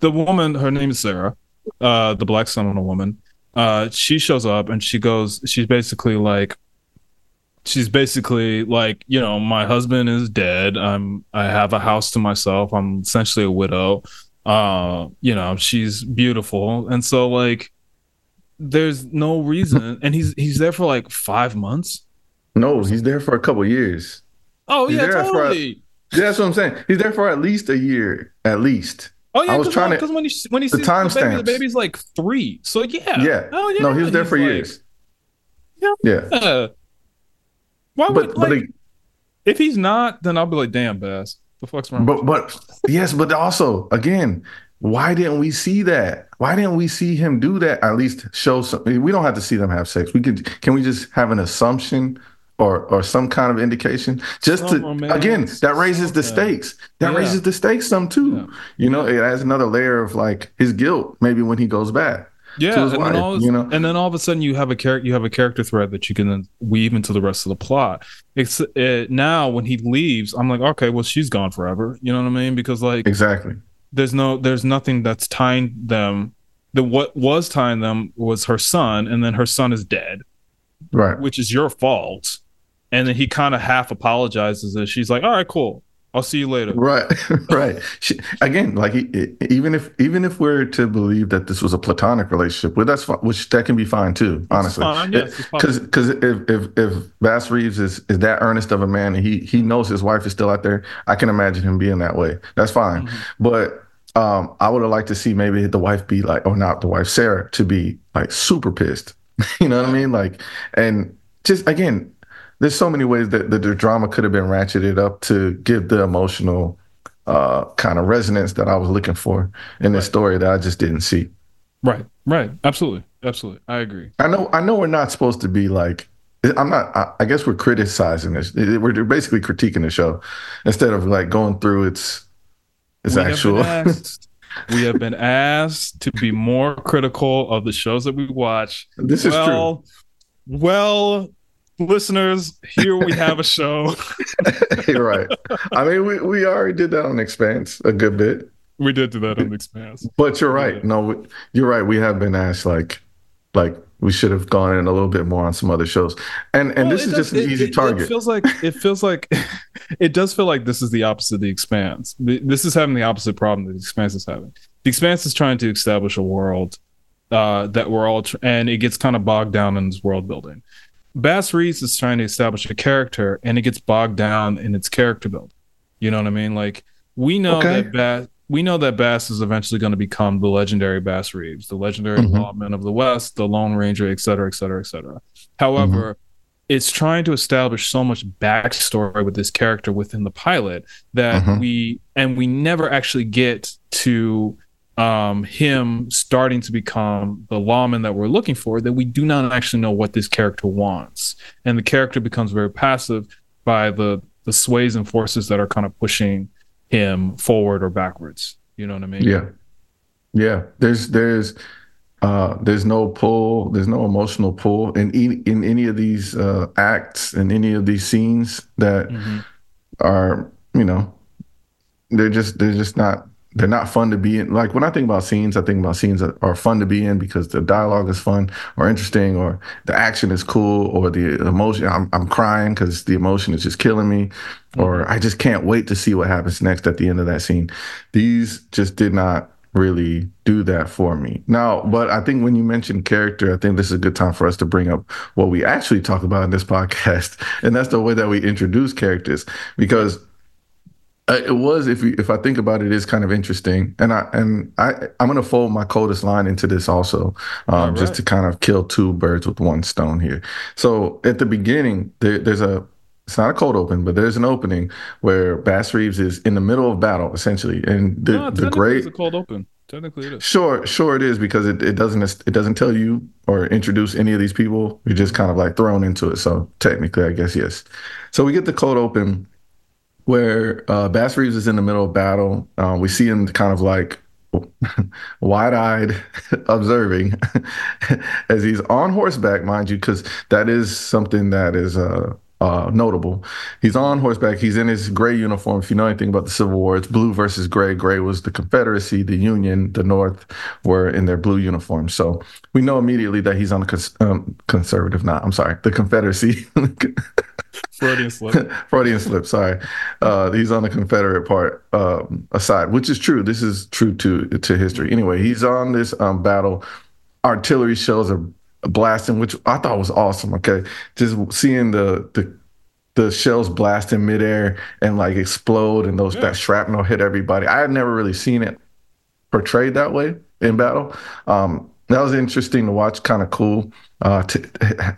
the woman. Her name is Sarah, uh, the black Seminole woman. Uh, she shows up and she goes. She's basically like. She's basically like, you know, my husband is dead. I'm I have a house to myself. I'm essentially a widow. Uh, you know, she's beautiful. And so like there's no reason *laughs* and he's he's there for like 5 months. No, he's there for a couple years. Oh He's yeah, totally. Yeah, that's what I'm saying. He's there for at least a year, at least. Oh yeah, because trying when he when he the sees the, baby, the baby's like three. So yeah, Yeah. oh yeah. no, he was there for like, years. Yeah. Yeah. Why would But like, but they, if he's not, then I'll be like, damn, Bass, the fuck's wrong? but but yes, but also again, why didn't we see that? Why didn't we see him do that? At least show some. We don't have to see them have sex. We could. Can we just have an assumption? Or, or some kind of indication, just to again that raises the stakes. That Yeah. raises the stakes some too. Yeah. You know, it adds another layer of like his guilt. Maybe when he goes back. Yeah, and wife, then all of, you know? and then all of a sudden you have a character you have a character thread that you can then weave into the rest of the plot. It's uh, now when he leaves, I'm like, okay, well she's gone forever. You know what I mean? Because like Exactly. there's no there's nothing that's tying them. The what was tying them was her son, and then her son is dead. Right. which is your fault. And then he kind of half apologizes and she's like, all right, cool. I'll see you later. Right, *laughs* right. She, again, like even if even if we're to believe that this was a platonic relationship, well, that's fine, which that can be fine too. Honestly, fine, yes, it's because because if if if Bass Reeves is is that earnest of a man and he he knows his wife is still out there, I can imagine him being that way. That's fine, Mhm. but. Um, I would have liked to see maybe the wife be like, or not the wife, Sarah, to be like super pissed. *laughs* you know what I mean? Like, and just again, there's so many ways that, that the drama could have been ratcheted up to give the emotional uh, kind of resonance that I was looking for in this Right. story that I just didn't see. Right, right. Absolutely. Absolutely. I agree. I know, I know, we're not supposed to be like. I'm not. I, I guess we're criticizing this. We're basically critiquing the show instead of like going through its its we, actual. been *laughs* asked, we have been asked to be more critical of the shows that we watch. this is true. well, well, listeners, here we have a show. *laughs* You're right. I mean, we, we already did that on Expanse a good bit, we did do that on expanse. but you're right. No, we- you're right. We have been asked like, like we should have gone in a little bit more on some other shows, and and Well, this is does- just an it- easy it- target. It feels like it feels like *laughs* it does feel like this is the opposite of the expanse. This is having the opposite problem that the expanse is having. The expanse is trying to establish a world uh, that we're all, tr- and it gets kind of bogged down in this world building. Bass Reeves is trying to establish a character, and it gets bogged down in its character building. You know what I mean? Like we know Okay. that Bass, we know that Bass is eventually going to become the legendary Bass Reeves, the legendary Mhm. lawman of the West, the Lone Ranger, et cetera, et cetera, et cetera. However, it's trying to establish so much backstory with this character within the pilot that Mhm. we and we never actually get to um, him starting to become the lawman that we're looking for. That we do not actually know what this character wants, and the character becomes very passive by the the sways and forces that are kind of pushing him forward or backwards. You know what I mean? Yeah. Yeah. There's there's uh there's no pull, there's no emotional pull in e- in any of these uh acts in any of these scenes that Mhm. are, you know, they're just they're just not they're not fun to be in. Like when I think about scenes, I think about scenes that are fun to be in because the dialogue is fun or interesting or the action is cool or the emotion I'm I'm crying cuz the emotion is just killing me or I just can't wait to see what happens next at the end of that scene. These just did not really do that for me. Now, but I think when you mentioned character, I think this is a good time for us to bring up what we actually talk about in this *laughs* podcast, and that's the way that we introduce characters. Because it was if you, if I think about it, it is kind of interesting, and I and I I'm gonna fold my coldest line into this also, um, just to kind of kill two birds with one stone here. So at the beginning, there, there's a it's not a cold open, but there's an opening where Bass Reeves is in the middle of battle essentially, and the no, the great it's a cold open. Technically, it is. Sure, sure it is because it, it doesn't it doesn't tell you or introduce any of these people. You're just kind of like thrown into it. So technically, I guess yes. So we get the cold open where uh, Bass Reeves is in the middle of battle. Uh, we see him kind of like *laughs* wide-eyed *laughs* observing *laughs* as he's on horseback, mind you, because that is something that is uh, uh, notable. He's on horseback. He's in his gray uniform. If you know anything about the Civil War, it's blue versus gray. Gray was the Confederacy. The Union, the North, were in their blue uniforms. So we know immediately that he's on the cons- um, conservative. Not, I'm sorry, the Confederacy. *laughs* Freudian slip. Freudian slip. Sorry, uh, he's on the Confederate part um, aside, which is true. This is true to to history. Anyway, he's on this um, battle. Artillery shells are blasting, which I thought was awesome. Okay, just seeing the the the shells blast in midair and like explode, and those that shrapnel hit everybody. I had never really seen it portrayed that way in battle. Um, that was interesting to watch. Kind of cool. Uh, t-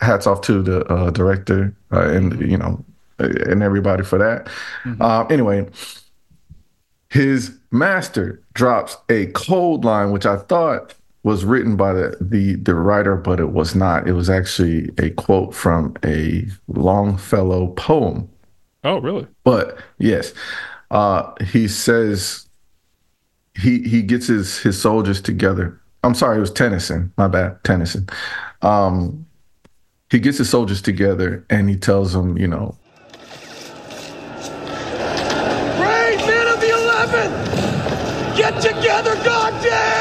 hats off to the uh, director uh, and you know and everybody for that. Uh, anyway, his master drops a cold line, which I thought was written by the, the the writer, but it was not. It was actually a quote from a Longfellow poem. Oh, really? But yes, uh, he says he he gets his his soldiers together. I'm sorry, it was Tennyson. My bad, Tennyson. Um, he gets his soldiers together and he tells them, you know, Brave men of the 11th! Get together, goddamn!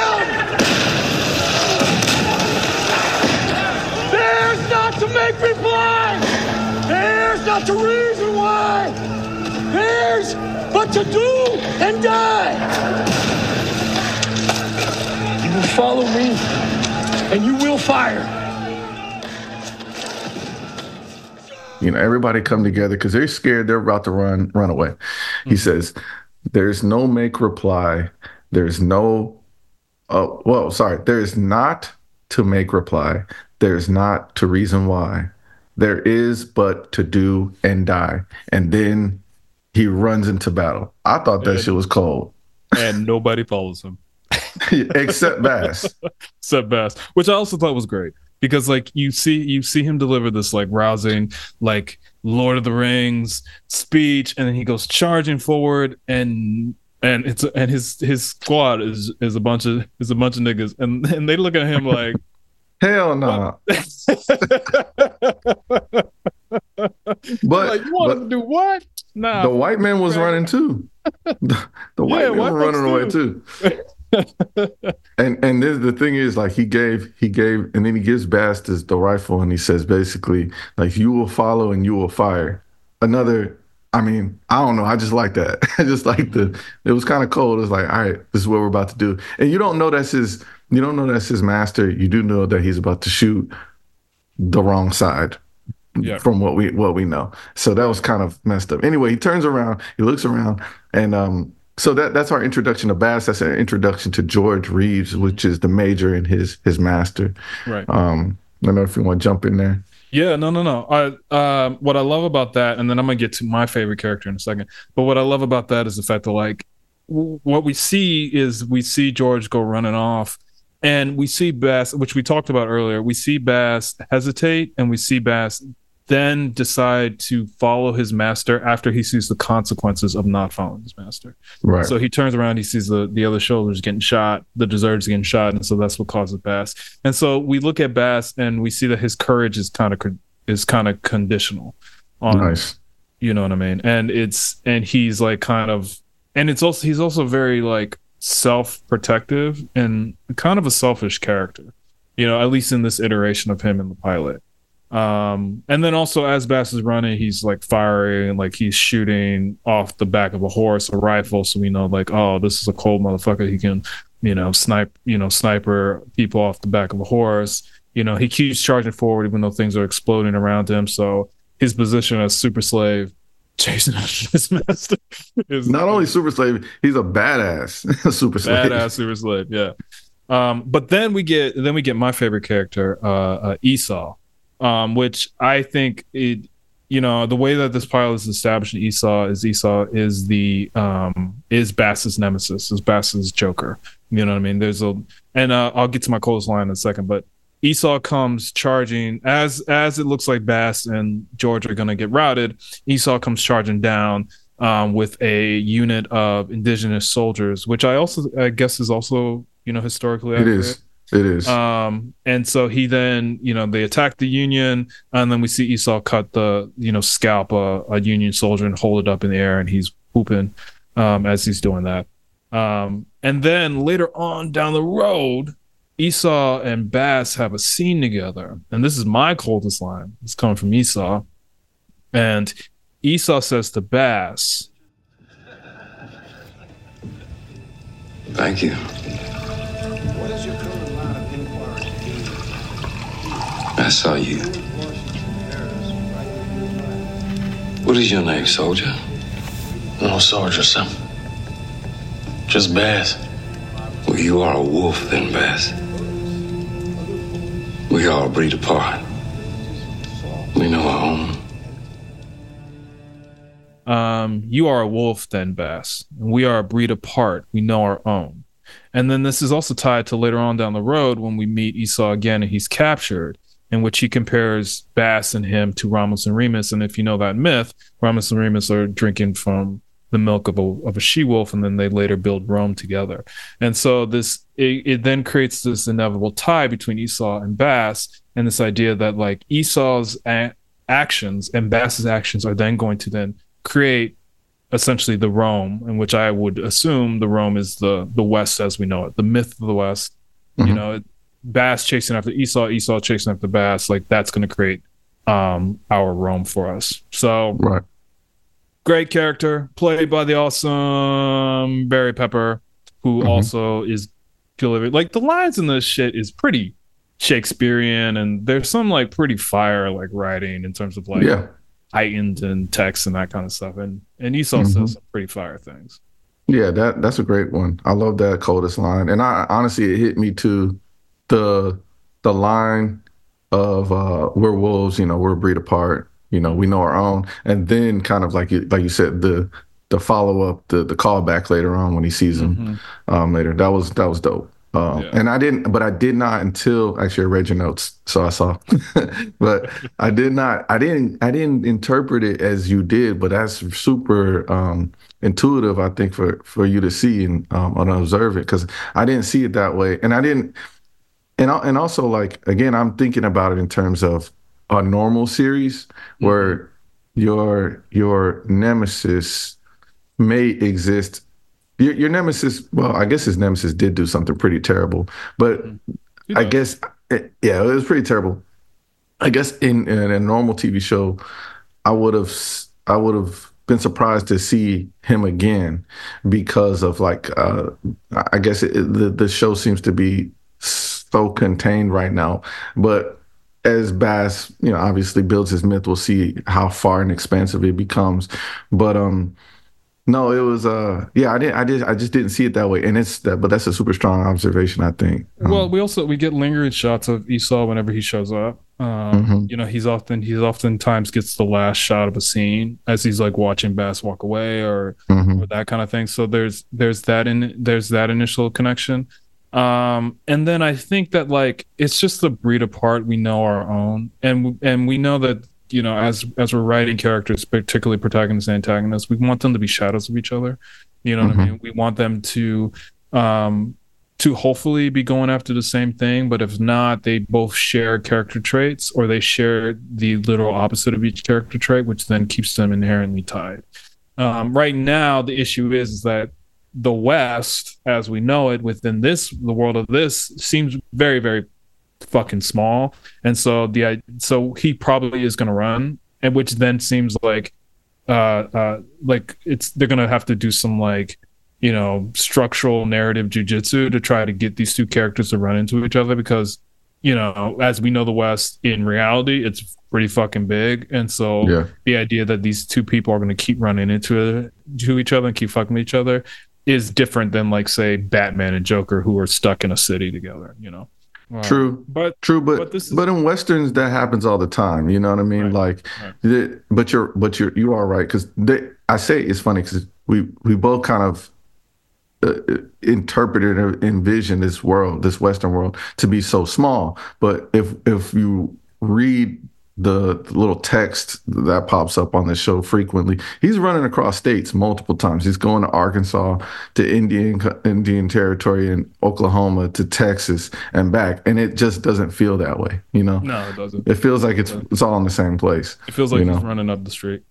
Not to reason why! There's but to do and die! You will follow me, and you will fire. you know, everybody come together because they're scared they're about to run run away. He hmm. says, "There's no make reply. There's no, uh, oh well, sorry, there is not to make reply. There's not to reason why. There is but to do and die." And then he runs into battle. I thought that Yeah. shit was cold, And nobody follows him *laughs* except Bass. *laughs* except Bass, which I also thought was great because like you see you see him deliver this like rousing like Lord of the Rings speech, and then he goes charging forward and. And it's and his his squad is is a bunch of is a bunch of niggas and and they look at him *laughs* like Hell no. *laughs* But, like you want but to do what? Nah, the white man was running too. *laughs* The, the white Yeah, man was running away too. *laughs* and and this, the thing is, like he gave he gave, and then he gives Bastas the rifle, and he says basically, like you will follow and you will fire. Another, I mean, I don't know. I just like that. I just like the. It was kind of cold. It's like, all right, this is what we're about to do, and you don't know that's his. You don't know that's his master. You do know that he's about to shoot the wrong side Yeah. from what we what we know. So that was kind of messed up. Anyway, he turns around, he looks around, and um, so that that's our introduction to Bass. That's an introduction to George Reeves, which is the major and his his master. right. Um, I don't know if you want to jump in there. Yeah, no, no, no. I um, what I love about that, and then I'm gonna get to my favorite character in a second. But what I love about that is the fact that like w- what we see is we see George go running off, and we see Bass, which we talked about earlier. We see Bass hesitate, and we see Bass then decide to follow his master after he sees the consequences of not following his master. Right. So he turns around, he sees the the other shoulders getting shot, the deserters getting shot, and so that's what causes Bass. And so we look at Bass and we see that his courage is kind of is kind of conditional on nice. you know what I mean? And it's and he's like kind of and it's also he's also very like self-protective and kind of a selfish character. You know, at least in this iteration of him in the pilot. Um and then also as Bass is running, he's like firing, and like he's shooting off the back of a horse, a rifle, so we know like, oh, this is a cold motherfucker. He can, you know, snipe, you know, sniper people off the back of a horse. You know, he keeps charging forward even though things are exploding around him. So his position as super slave chasing after this master. Is Not only super slave, he's a badass *laughs* super slave. badass super slave, yeah. Um, but then we get then we get my favorite character, uh, uh, Esau, um, which I think it, you know, the way that this pilot is established in Esau is Esau is the um, is Bass's nemesis, is Bass's Joker. You know what I mean? There's a, and uh, I'll get to my coldest line in a second, but Esau comes charging as as it looks like Bass and George are gonna get routed. Esau comes charging down um, with a unit of indigenous soldiers, which I also I guess is also you know historically It accurate. is. It is. Um, and so he then, you know, they attack the Union, and then we see Esau cut the, you know, scalp a, a Union soldier and hold it up in the air, and he's whooping um, as he's doing that. Um, and then later on down the road, Esau and Bass have a scene together, and this is my coldest line. It's coming from Esau, and Esau says to Bass, Thank you. I saw you. What is your name, soldier? No soldier, son. Just Bass. Well, you are a wolf, then, Bass. We all breed apart. We know our own. um, you are a wolf then bass. We are a breed apart. We know our own. And then this is also tied to later on down the road when we meet esau again and he's captured in which he compares bass and him to ramos and remus. And if you know that myth ramos and remus are drinking from the milk of a, of a she-wolf and then they later build rome together. And so this it, it then creates this inevitable tie between esau and bass and this idea that like esau's a- actions and bass's actions are then going to then create essentially the Rome, in which I would assume the Rome is the the West as we know it, the myth of the West. You Mhm. know, Bass chasing after Esau, Esau chasing after Bass, like that's going to create um our Rome for us. So right. great character, played by the awesome Barry Pepper, who Mhm. also is delivered. Like the lines in this shit is pretty Shakespearean, and there's some like pretty fire like writing in terms of like yeah. heightened and text and that kind of stuff. And and Esau Mhm. says some pretty fire things. Yeah, that that's a great one. I love that coldest line, and I honestly it hit me to the the line of uh, we're wolves, you know, we're a breed apart, you know, we know our own, and then kind of like you like you said the the follow up, the the callback later on when he sees him um, later. That was that was dope. Um, Yeah. And I didn't, but I did not until actually I read your notes, so I saw. *laughs* but I did not, I didn't, I didn't interpret it as you did. But that's super um, intuitive, I think, for for you to see and um, and observe it because I didn't see it that way, and I didn't, and and also like again, I'm thinking about it in terms of a normal series where your your nemesis may exist. Your, your nemesis well i guess his nemesis did do something pretty terrible but i guess eh, yeah it was pretty terrible. I guess in, in a normal tv show i would have I would have been surprised to see him again because of like uh i guess it, the, the show seems to be so contained right now but as Bass, you know, obviously builds his myth, we'll see how far and expansive it becomes. But um, no, it was uh, yeah, I didn't, I did, I just didn't see it that way, and it's that, but that's a super strong observation, I think. Um, well, we also we get lingering shots of Esau whenever he shows up. Um, Mhm. You know, he's often he's oftentimes gets the last shot of a scene as he's like watching Bass walk away or mhm. or that kind of thing. So there's there's that in there's that initial connection. Um, and then I think that like it's just the breed apart. We know our own, and and we know that you know as as we're writing characters, particularly protagonists and antagonists, we want them to be shadows of each other. You know what I mean? We want them to um to hopefully be going after the same thing, but if not, they both share character traits or they share the literal opposite of each character trait, which then keeps them inherently tied. Um, right now, the issue is, is that the West, as we know it, within this the world of this, seems very, very fucking small, and so the so he probably is going to run, and which then seems like, uh, uh, like it's they're going to have to do some like you know structural narrative jujitsu to try to get these two characters to run into each other because you know as we know the West in reality it's pretty fucking big, and so Yeah. the idea that these two people are going to keep running into to each other and keep fucking with each other is different than like say Batman and Joker who are stuck in a city together. You know. Uh, True. but True, but But this is- but in westerns that happens all the time. You know what I mean? Right, Like, right. the- but you're but you're you are right because they I say it's funny because we we both kind of uh, interpreted or envisioned this world, this Western world, to be so small. But if if you read the little text that pops up on the show frequently, he's running across states multiple times. He's going to Arkansas, to Indian Indian territory, and Oklahoma, to Texas, and back, and it just doesn't feel that way. You know, no, it doesn't. it feels like it's it's all in the same place. It feels like you he's running up the street.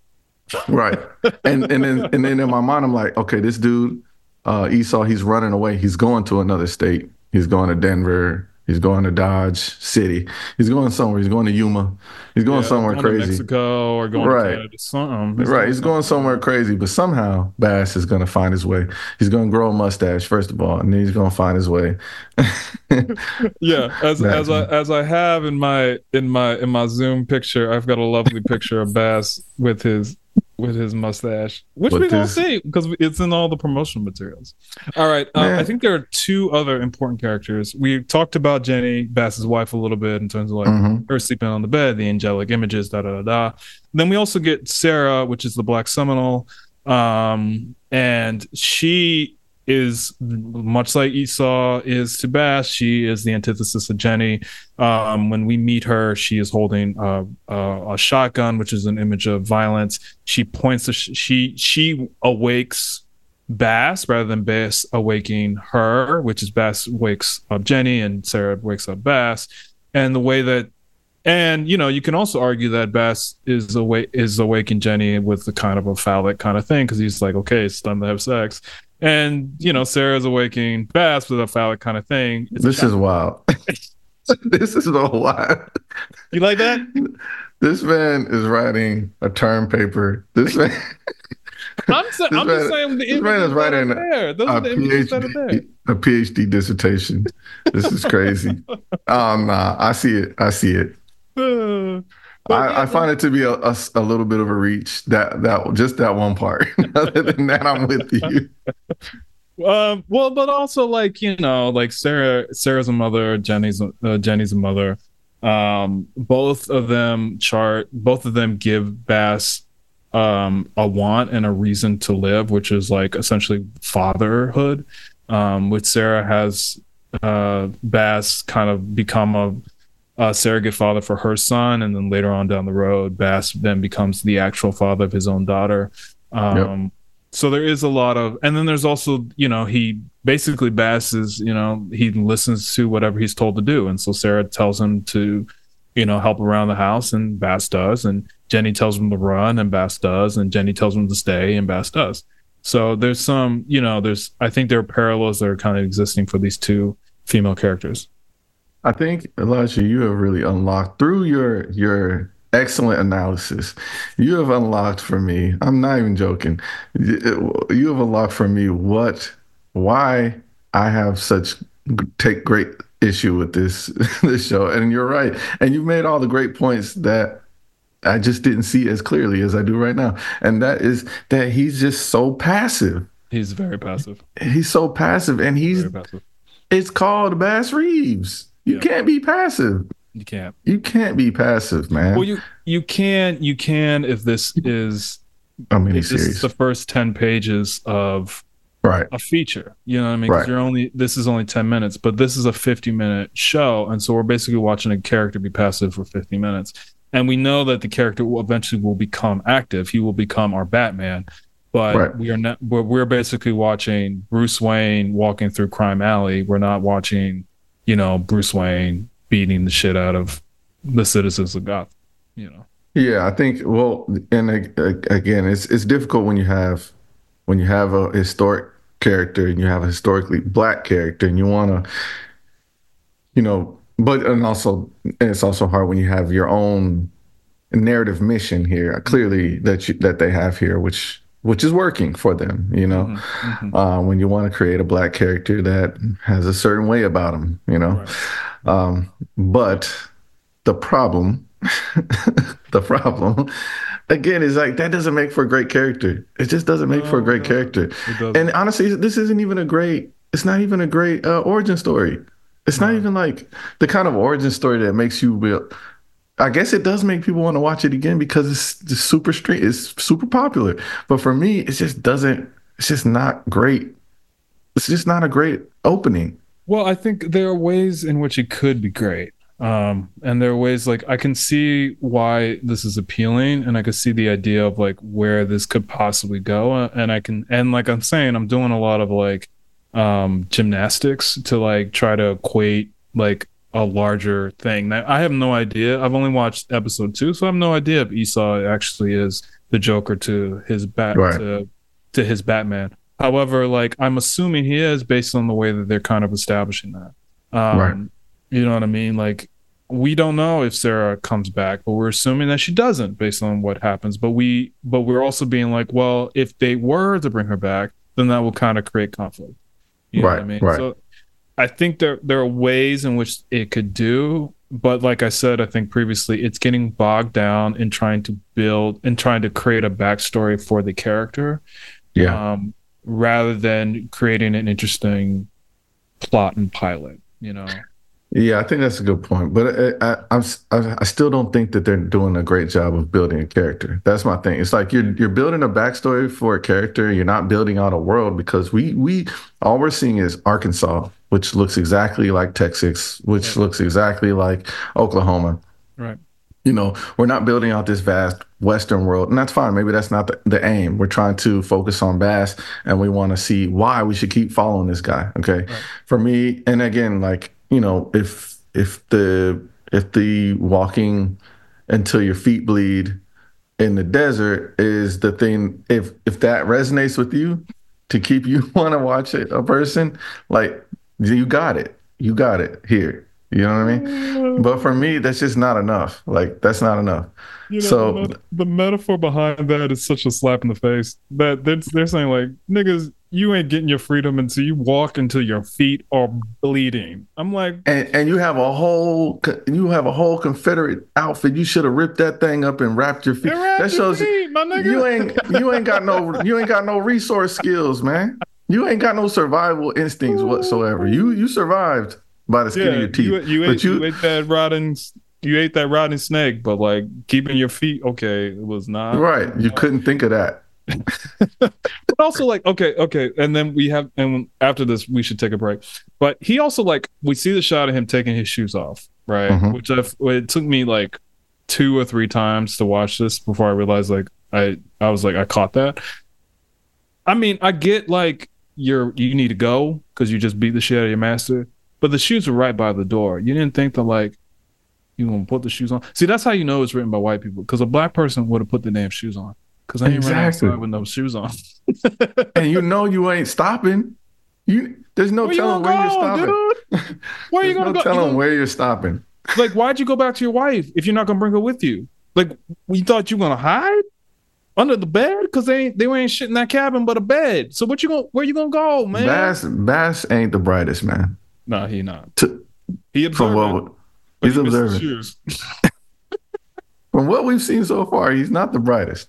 Right. And and then and then in my mind I'm like, okay, this dude, uh, Esau, he's running away. He's going to another state. He's going to Denver. He's going to Dodge City. He's going somewhere. He's going to Yuma. He's going Yeah, somewhere going to crazy. Mexico or going Right. to Canada. Something. Right, he's going somewhere crazy, but somehow Bass is going to find his way. He's going to grow a mustache first of all, and then he's going to find his way. *laughs* yeah as *laughs* as I as I have in my in my in my Zoom picture, I've got a lovely picture of Bass with his with his mustache, which With we won't see because it's in all the promotional materials. All right, uh, I think there are two other important characters. We talked about Jenny Bass's wife a little bit in terms of like Mhm. her sleeping on the bed, the angelic images, da da da da. Then we also get Sarah, which is the Black Seminole, um, and she is much like Esau is to Bass. She is the antithesis of Jenny. Um, when we meet her, she is holding a shotgun, which is an image of violence. She points to sh- she she awakes Bass rather than Bass awaking her, which is Bass wakes up Jenny and Sarah wakes up Bass. And the way that and you know, you can also argue that Bass is awake is awaking Jenny with the kind of a phallic kind of thing because he's like, okay, it's time to have sex. And you know, Sarah's awakening Bass with a phallic kind of thing. It's This is wild. *laughs* this is so wild. you like that? This man is writing a term paper. This man. *laughs* I'm, sa- I'm man- just saying the this man is writing there. Those a are the are there. PhD, a PhD dissertation. This is crazy. *laughs* um, nah, I see it. I see it. *sighs* I, I find it to be a, a, a little bit of a reach. That that just that one part. *laughs* Other than that, I'm with you. *laughs* Um, well, but also like you know, like Sarah, Sarah's a mother, Jenny's uh, Jenny's a mother. Um, both of them chart, both of them give Bass um a want and a reason to live, which is like essentially fatherhood. Um, which Sarah has uh Bass kind of become a a surrogate father for her son, and then later on down the road, Bass then becomes the actual father of his own daughter. Um, so there is a lot of and then there's also you know he basically bass is you know he listens to whatever he's told to do. And so sarah tells him to you know help around the house and bass does. And jenny tells him to run and bass does. And jenny tells him to stay and bass does. So there's some you know there's i think there are parallels that are kind of existing for these two female characters I think Elijah, you have really unlocked through your your excellent analysis. You have unlocked for me. I'm not even joking. You have unlocked for me what why I have such take great issue with this *laughs* this show. And you're right. And you've made all the great points that I just didn't see as clearly as I do right now. And that is that he's just so passive. he's very passive He's so passive and he's passive it's called Bass Reeves. You Yeah. can't be passive. you can't You can't be passive, man. well you you can you can if this is I if mean, this is the first 10 pages of right. a feature. You know what I mean? Right. You're only this is only ten minutes, but this is a fifty minute show, and so we're basically watching a character be passive for fifty minutes, and we know that the character will eventually will become active. He will become our Batman, but Right. we are not. We're, we're basically watching Bruce Wayne walking through Crime Alley. We're not watching, you know, Bruce Wayne beating the shit out of the citizens of Gotham. You know. Yeah, I think. Well, and again, it's it's difficult when you have when you have a historic character and you have a historically black character, and you want to, you know, but and also it's also hard when you have your own narrative mission here. Clearly, that you, that they have here, which which is working for them. You know, Mhm. uh, when you want to create a black character that has a certain way about him, you know. Um, but the problem *laughs* the problem again is like that doesn't make for a great character. It just doesn't make for a great no, character. And honestly, this isn't even a great. It's not even a great uh, origin story. It's not even like the kind of origin story that makes you real. I guess it does make people want to watch it again because it's super street. It's super popular. But for me, it just doesn't. It's just not great. It's just not a great opening. Well, I think there are ways in which it could be great. Um, and there are ways like I can see why this is appealing and I can see the idea of like where this could possibly go. Uh, And I can, and like I'm saying, I'm doing a lot of like um, gymnastics to like try to equate like a larger thing. Now, I have no idea. I've only watched episode two, so I have no idea if Esau actually is the Joker to his bat Right. to, to his Batman. However, like I'm assuming he is based on the way that they're kind of establishing that. Um, Right. You know what I mean? Like we don't know if Sarah comes back, but we're assuming that she doesn't based on what happens. But we, but we're also being like, well, if they were to bring her back, then that will kind of create conflict. You know what I mean? right. So I think there there are ways in which it could do, but like I said, I think previously, it's getting bogged down in trying to build and trying to create a backstory for the character, Yeah. um, rather than creating an interesting plot and pilot. You know, Yeah, I think that's a good point, but I, I, I, I still don't think that they're doing a great job of building a character. That's my thing. It's like you're you're building a backstory for a character. You're not building out a world because we we all we're seeing is Arkansas, which looks exactly like Texas, which looks exactly like Oklahoma. right? You know, we're not building out this vast Western world, and that's fine. Maybe that's not the, the aim. We're trying to focus on Bass, and we want to see why we should keep following this guy. Okay, for me, and again, like you know, if if the if the walking until your feet bleed in the desert is the thing, if if that resonates with you, to keep you *laughs* want to watch it, a person like you got it, you got it here. You know what I mean? Mm. But for me, that's just not enough. Like that's not enough. You know, So- the, met- the metaphor behind that is such a slap in the face. That they're, they're saying like, niggas, you ain't getting your freedom until you walk until your feet are bleeding. I'm like, And and you have a whole you have a whole Confederate outfit. You should have ripped that thing up and wrapped your feet. Wrapped That your shows feet, my nigga." you ain't you ain't got no you ain't got no resource skills, man. You ain't got no survival instincts whatsoever. You you survived by the skin of your teeth. you, you, but ate, you ate that rotting, you ate that rotten snake, but like keeping your feet, okay, it was not right, you couldn't think of that. *laughs* but also like okay okay and then we have and after this we should take a break but he also like we see the shot of him taking his shoes off right Mhm. which I've, it took me like two or three times to watch this before i realized like i i was like i caught that i mean i get like you're you need to go because you just beat the shit out of your master but the shoes were right by the door you didn't think that like you gonna put the shoes on see that's how you know it's written by white people because a black person would have put the damn shoes on because i ain't running Exactly. outside with no shoes on *laughs* and you know you ain't stopping. You there's no Where telling gonna where you're stopping. dude? *laughs* Where you gonna no go? You telling gonna- where you're stopping. like, why'd you go back to your wife if you're not gonna bring her with you? Like, we thought you were gonna hide under the bed because they ain't they ain't shit in that cabin but a bed. So what you gonna where you gonna go, man? Bass Bass ain't the brightest man. No, he not. To, He from what he's he observant. *laughs* From what we've seen so far, he's not the brightest.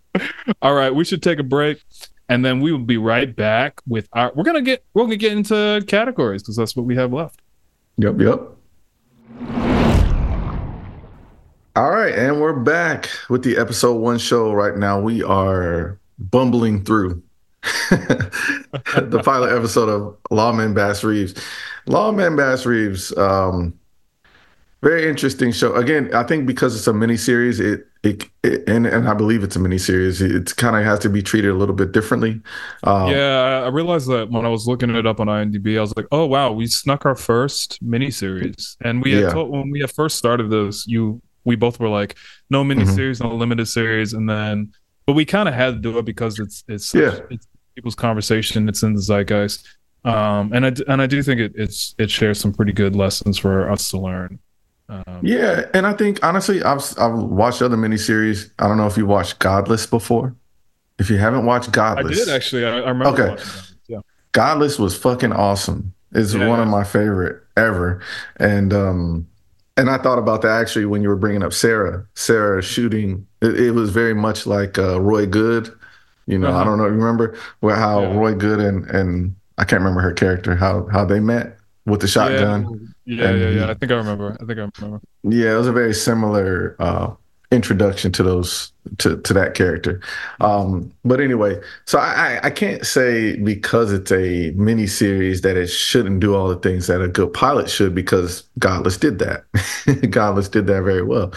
*laughs* All right, we should take a break, and then we will be right back with our. We're gonna get we're gonna get into categories because that's what we have left. Yep, yep. All right, and we're back with the episode one show right now. We are bumbling through *laughs* the pilot episode of Lawman Bass Reeves. Lawman Bass Reeves, um, very interesting show. Again, I think because it's a mini series, it, it, it and and I believe it's a mini series. It kind of has to be treated a little bit differently. Um, yeah, I realized that when I was looking it up on IMDb, I was like, "Oh wow, we snuck our first miniseries." And we had Yeah. told, when we had first started this, you we both were like, "No Mm-hmm. miniseries, no limited series," and then, but we kind of had to do it because it's it's such- Yeah. it's people's conversation, it's in the zeitgeist, um, and I and I do think it it's it shares some pretty good lessons for us to learn. Um, Yeah, and I think honestly, I've I've watched other miniseries. I don't know if you watched Godless before. If you haven't watched Godless, I did actually. I, I remember. Okay. Yeah. Godless was fucking awesome. It's Yeah. one of my favorite ever. And um And I thought about that actually when you were bringing up Sarah. Sarah shooting, it, it was very much like uh, Roy Goode. You know, I Uh-huh. don't know. You remember where how Yeah. Roy Goode and and I can't remember her character how how they met with the shotgun. Yeah, yeah, yeah, yeah. I think I remember. I think I remember. Yeah, it was a very similar uh, introduction to those to to that character. Um, but anyway, so I, I can't say because it's a mini series that it shouldn't do all the things that a good pilot should because Godless did that. *laughs* Godless did that very well.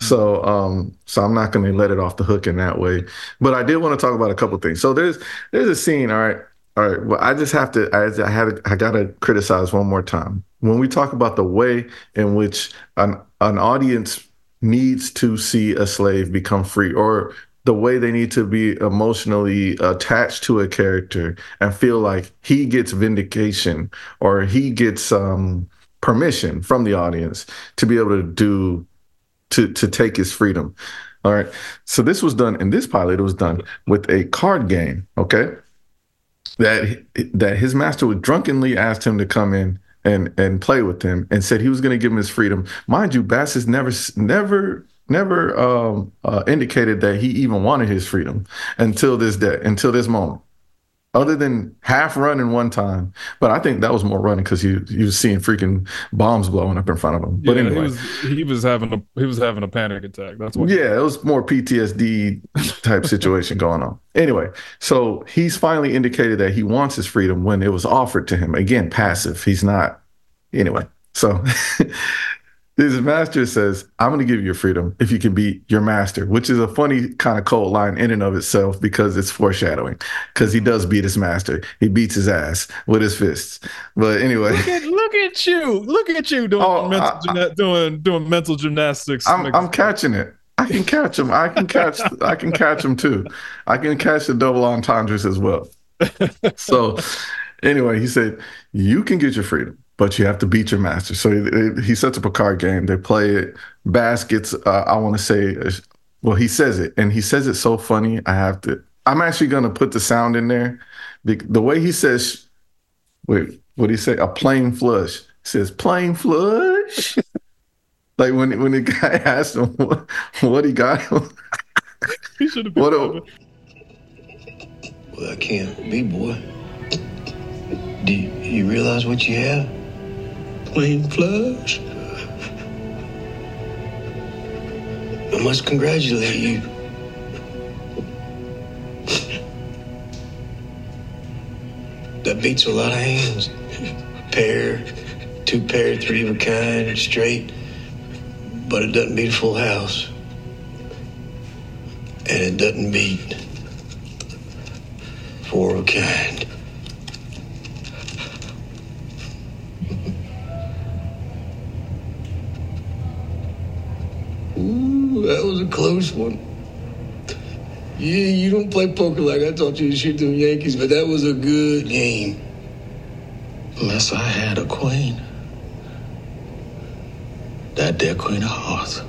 So um, so I'm not going to let it off the hook in that way. But I did want to talk about a couple things. So there's there's a scene. All right. All right. Well, I just have to. I, I had. I got to criticize one more time when we talk about the way in which an an audience needs to see a slave become free, or the way they need to be emotionally attached to a character and feel like he gets vindication or he gets um, permission from the audience to be able to do to to take his freedom. All right. So this was done in this pilot. It was done with a card game. Okay that that his master would drunkenly asked him to come in and and play with him and said he was going to give him his freedom. Mind you, Bass has never never never um, uh, indicated that he even wanted his freedom until this day, until this moment. Other than half running one time, but I think that was more running because you you was seeing freaking bombs blowing up in front of him. But yeah, anyway, he was he was having a he was having a panic attack. That's what. yeah, it was more PTSD type *laughs* situation going on. Anyway, so he's finally indicated that he wants his freedom when it was offered to him. Again, passive. He's not. Anyway, so *laughs* his master says, I'm going to give you your freedom if you can beat your master, which is a funny kind of cold line in and of itself because it's foreshadowing. Because he mm-hmm. does beat his master, he beats his ass with his fists. But anyway. Look at look at you! Look at you doing Oh, mental I- gymna- doing doing mental gymnastics. I'm I'm catching it. I can catch him. I can catch. I can catch him too. I can catch the double entendres as well. *laughs* So, anyway, he said you can get your freedom, but you have to beat your master. So he, he sets up a card game. They play it. Bass gets. Uh, I want to say. uh, Well, he says it, and he says it so funny. I have to. I'm actually going to put the sound in there. The, the way he says, wait, what do he say? A plain flush. He says plain flush. *laughs* Like when when the guy *laughs* asked him what, what he got him, He should have been. what a, Well, I can't be, boy. Do you, you realize what you have? Plain flush. I must congratulate you. That beats a lot of hands. Pair, two pair, three of a kind, straight. But it doesn't beat a full house. And it doesn't beat four of a kind. Ooh, that was a close one. Yeah, you don't play poker like I taught you to shoot them Yankees, but that was a good game. Unless I had a queen. That there queen of hearts.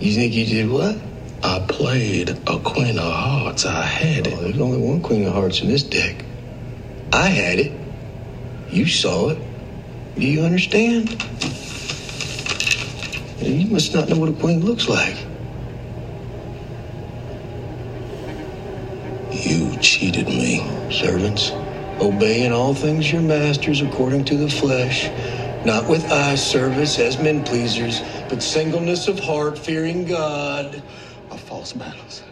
You think you did what? I played a queen of hearts. I had it. Oh, there's only one queen of hearts in this deck. I had it. You saw it. Do you understand? You must not know what a queen looks like. You cheated me, servants. Obeying all things your masters according to the flesh, not with eye service as men pleasers, but singleness of heart, fearing God. Of false battles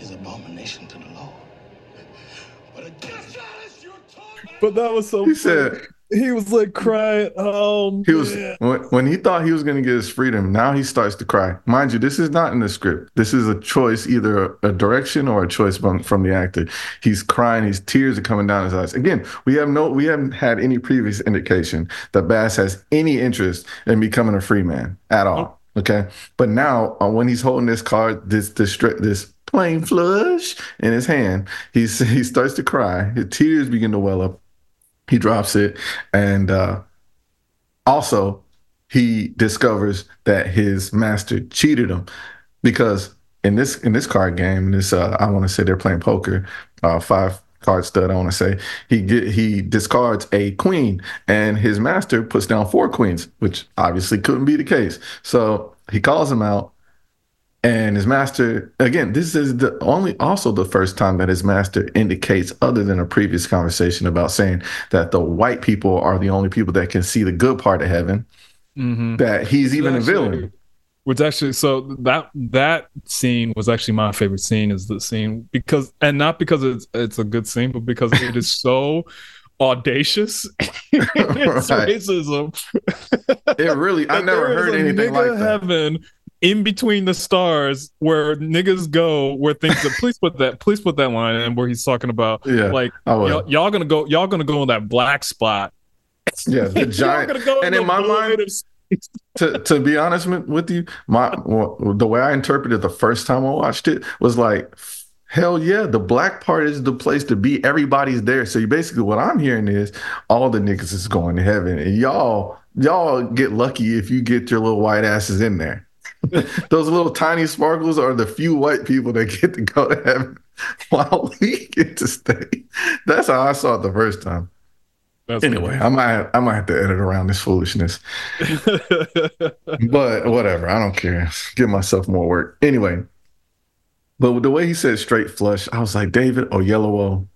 is abomination to the Lord. But a But that was so. he said he was like crying. Oh, he was when, when he thought he was going to get his freedom. Now he starts to cry. Mind you, this is not in the script. This is a choice, either a, a direction or a choice from from the actor. He's crying. His tears are coming down his eyes. Again, we have no, we haven't had any previous indication that Bass has any interest in becoming a free man at all. Okay, but now uh, when he's holding this card, this this this plain flush in his hand, he's *laughs* he starts to cry. His tears begin to well up. He drops it, and uh, also he discovers that his master cheated him because in this in this card game, this uh, I want to say they're playing poker, uh, five card stud, I want to say. He get he discards a queen, and his master puts down four queens, which obviously couldn't be the case. So he calls him out, and his master again. This is the only also the first time that his master indicates, other than a previous conversation about saying that the white people are the only people that can see the good part of heaven. Mhm. That he's even a villain. Which actually, so that that scene was actually my favorite scene. Is the scene because, and not because it's it's a good scene, but because it is so *laughs* audacious *laughs* its Right. racism. It really, I *laughs* never heard anything nigga like that. Heaven in between the stars, where niggas go, where things. That, please put that. Please put that line in where he's talking about Yeah, like y'all, y'all gonna go. Y'all gonna go in that black spot. Yeah, the *laughs* giant. go and the in my mind, to to be honest with with you, my well, the way I interpreted the first time I watched it was like, hell yeah, the black part is the place to be. Everybody's there. So you basically what I'm hearing is all the niggas is going to heaven, and y'all y'all get lucky if you get your little white asses in there. *laughs* Those little tiny sparkles are the few white people that get to go to heaven, *laughs* while we get to stay. That's how I saw it the first time. That's Anyway, I might I might have to edit around this foolishness *laughs* but whatever. I don't care. Give myself more work. Anyway, but with the way he said straight flush, I was like, David Oyelowo,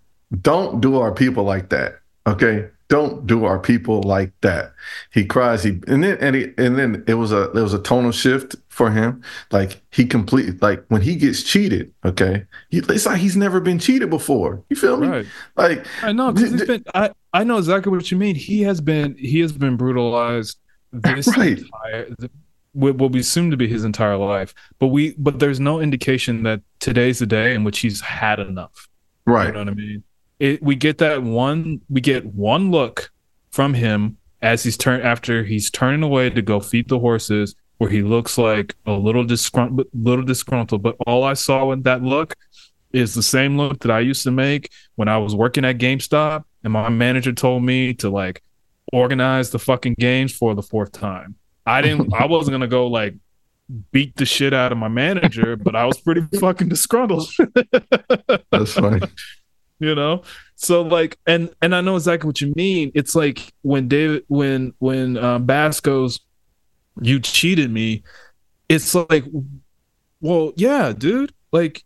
don't do our people like that. Okay. Don't do our people like that. He cries. He and then and, he, and then it was a there was a tonal shift for him. Like he completely like when he gets cheated. Okay, he, it's like he's never been cheated before. You feel me? Right. Like I know because Th- he's been. I I know exactly what you mean. He has been. He has been brutalized this *laughs* Right. entire. th- What what we assume to be his entire life, but we but there's no indication that today's the day in which he's had enough. right. You know what I mean? It, we get that one. We get one look from him as he's turned after he's turning away to go feed the horses, where he looks like a little disgruntled, little disgruntled. But all I saw in that look is the same look that I used to make when I was working at GameStop, and my manager told me to like organize the fucking games for the fourth time. I didn't. *laughs* I wasn't gonna go like beat the shit out of my manager, but I was pretty *laughs* fucking disgruntled. That's funny. *laughs* you know so like and and i know exactly what you mean it's like when david when when uh, bass goes you cheated me it's like well yeah dude like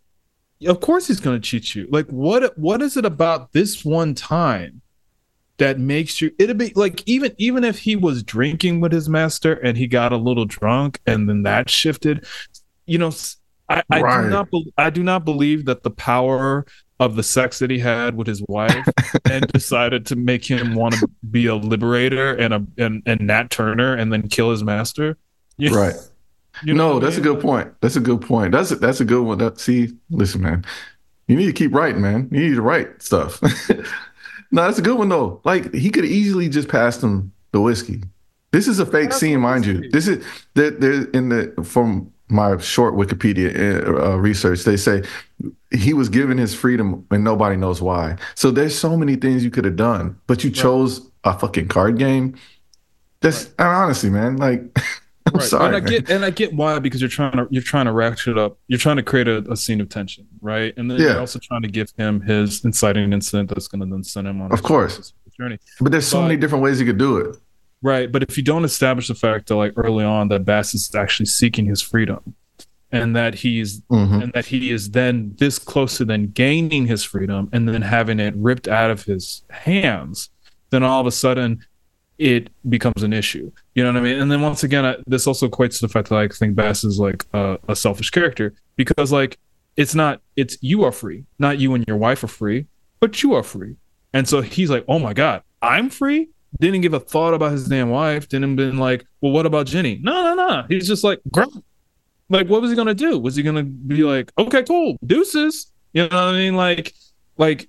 of course he's gonna cheat you like what what is it about this one time that makes you it'd be like even even if he was drinking with his master and he got a little drunk and then that shifted you know I Right. do not bel i do not believe that the power of the sex that he had with his wife *laughs* and decided to make him want to be a liberator and a and, and Nat Turner and then kill his master. *laughs* You- Right. you know no, what I that's a good point. That's a good point. That's a, that's a good one. That, see, listen, man, you need to keep writing, man. You need to write stuff. *laughs* no, that's a good one though. Like he could easily just pass him the whiskey. This is a fake Pass scene, mind you. This is there. There in the from my short Wikipedia uh, research, they say he was given his freedom and nobody knows why. So there's so many things you could have done, but you chose a fucking card game. That's and honestly, man. Like, *laughs* I'm Right. sorry. and I get and I get why because you're trying to you're trying to ratchet up. You're trying to create a, a scene of tension, right? And then Yeah. you're also trying to give him his inciting incident that's going to then send him on Of course. journey. But there's so But- many different ways you could do it. Right, but if you don't establish the fact that like early on that Bass is actually seeking his freedom, and that he's Mhm. and that he is then this close to then gaining his freedom and then having it ripped out of his hands, then all of a sudden it becomes an issue. You know what I mean? And then once again, I, this also equates to the fact that I think Bass is like a, a selfish character because like it's not it's you are free, not you and your wife are free, but you are free. And so he's like, oh my god, I'm free. Didn't give a thought about his damn wife. Didn't been like, well, what about Jenny? No, no, no. He's just like, grunt. Like, what was he gonna do? Was he gonna be like, okay, cool, deuces? You know what I mean? Like, like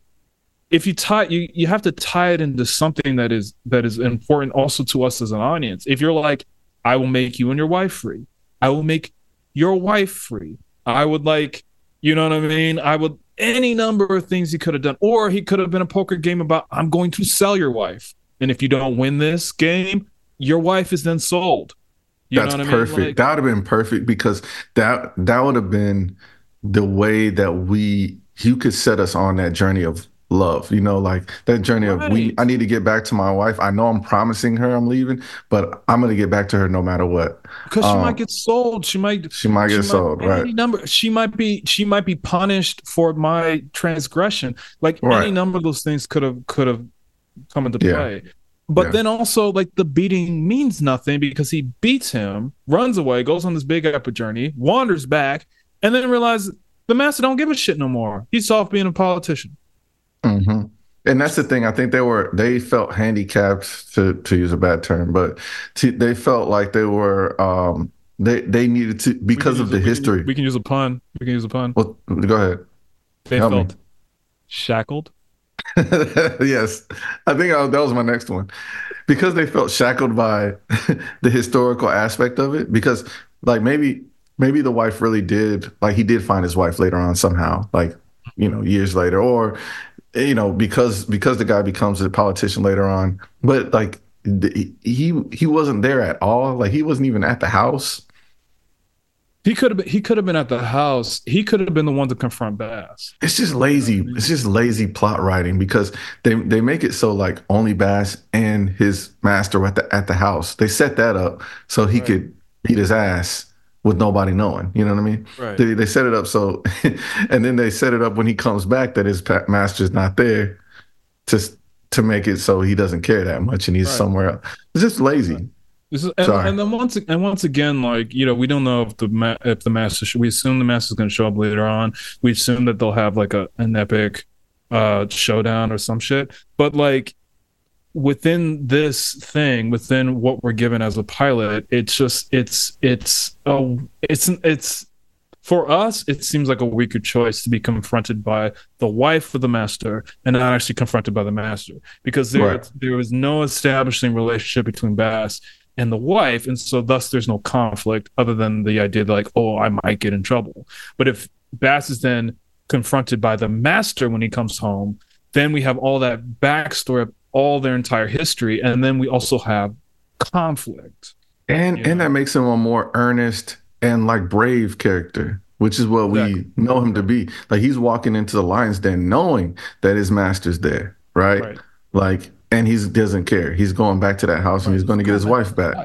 if you tie you you have to tie it into something that is that is important also to us as an audience. If you're like, I will make you and your wife free. I will make your wife free. I would like, you know what I mean? I would any number of things he could have done. Or he could have been a poker game about I'm going to sell your wife. And if you don't win this game, your wife is then sold. You That's know what perfect. I mean? Like- that would have been perfect because that that would have been the way that we you could set us on that journey of love. You know, like that journey of we. I need to get back to my wife. I know I'm promising her I'm leaving, but I'm gonna get back to her no matter what. because she Um, might get sold. She might. She might get sold, any right? Number. She might be. She might be punished for my transgression. Like any number of those things could have could have come into Yeah. play. But Yeah. then also, like the beating means nothing because he beats him, runs away, goes on this big epic journey, wanders back, and then realizes the master don't give a shit no more. He's off being a politician. hmm And that's the thing. I think they were they felt handicapped to to use a bad term, but to, they felt like they were um they they needed to because of the a- we can- history. We can use a pun. We can use a pun. well, go ahead. They help me. felt shackled. *laughs* yes, I think I, that was my next one because they felt shackled by *laughs* the historical aspect of it. Because like maybe maybe the wife really did like he did find his wife later on somehow, like you know years later, or you know because because the guy becomes a politician later on, but like he he wasn't there at all. Like he wasn't even at the house. He could have been, he could have been at the house. He could have been the one to confront Bass. It's just lazy. It's just lazy plot writing because they they make it so like only Bass and his master were at the at the house. They set that up so he could beat his ass with nobody knowing. You know what I mean? Right. They they set it up so, *laughs* and then they set it up when he comes back that his master's not there, to to make it so he doesn't care that much and he's Right. somewhere else. It's just lazy. This is, and, and then once and once again, like you know, we don't know if the ma- if the master. Should, we assume the master is going to show up later on. We assume that they'll have like a an epic uh showdown or some shit. But like within this thing, within what we're given as a pilot, it's just it's it's oh it's it's for us. It seems like a weaker choice to be confronted by the wife of the master and not actually confronted by the master because there Right. there was no establishing relationship between Bass and the wife, and so thus there's no conflict other than the idea that like, oh, I might get in trouble. But if Bass is then confronted by the master when he comes home, then we have all that backstory of all their entire history, and then we also have conflict. And Yeah. and that makes him a more earnest and like brave character, which is what we know him to be. Like he's walking into the lion's den knowing that his master's there, right? Right. Like, and he doesn't care. He's going back to that house and he's going to get his wife back.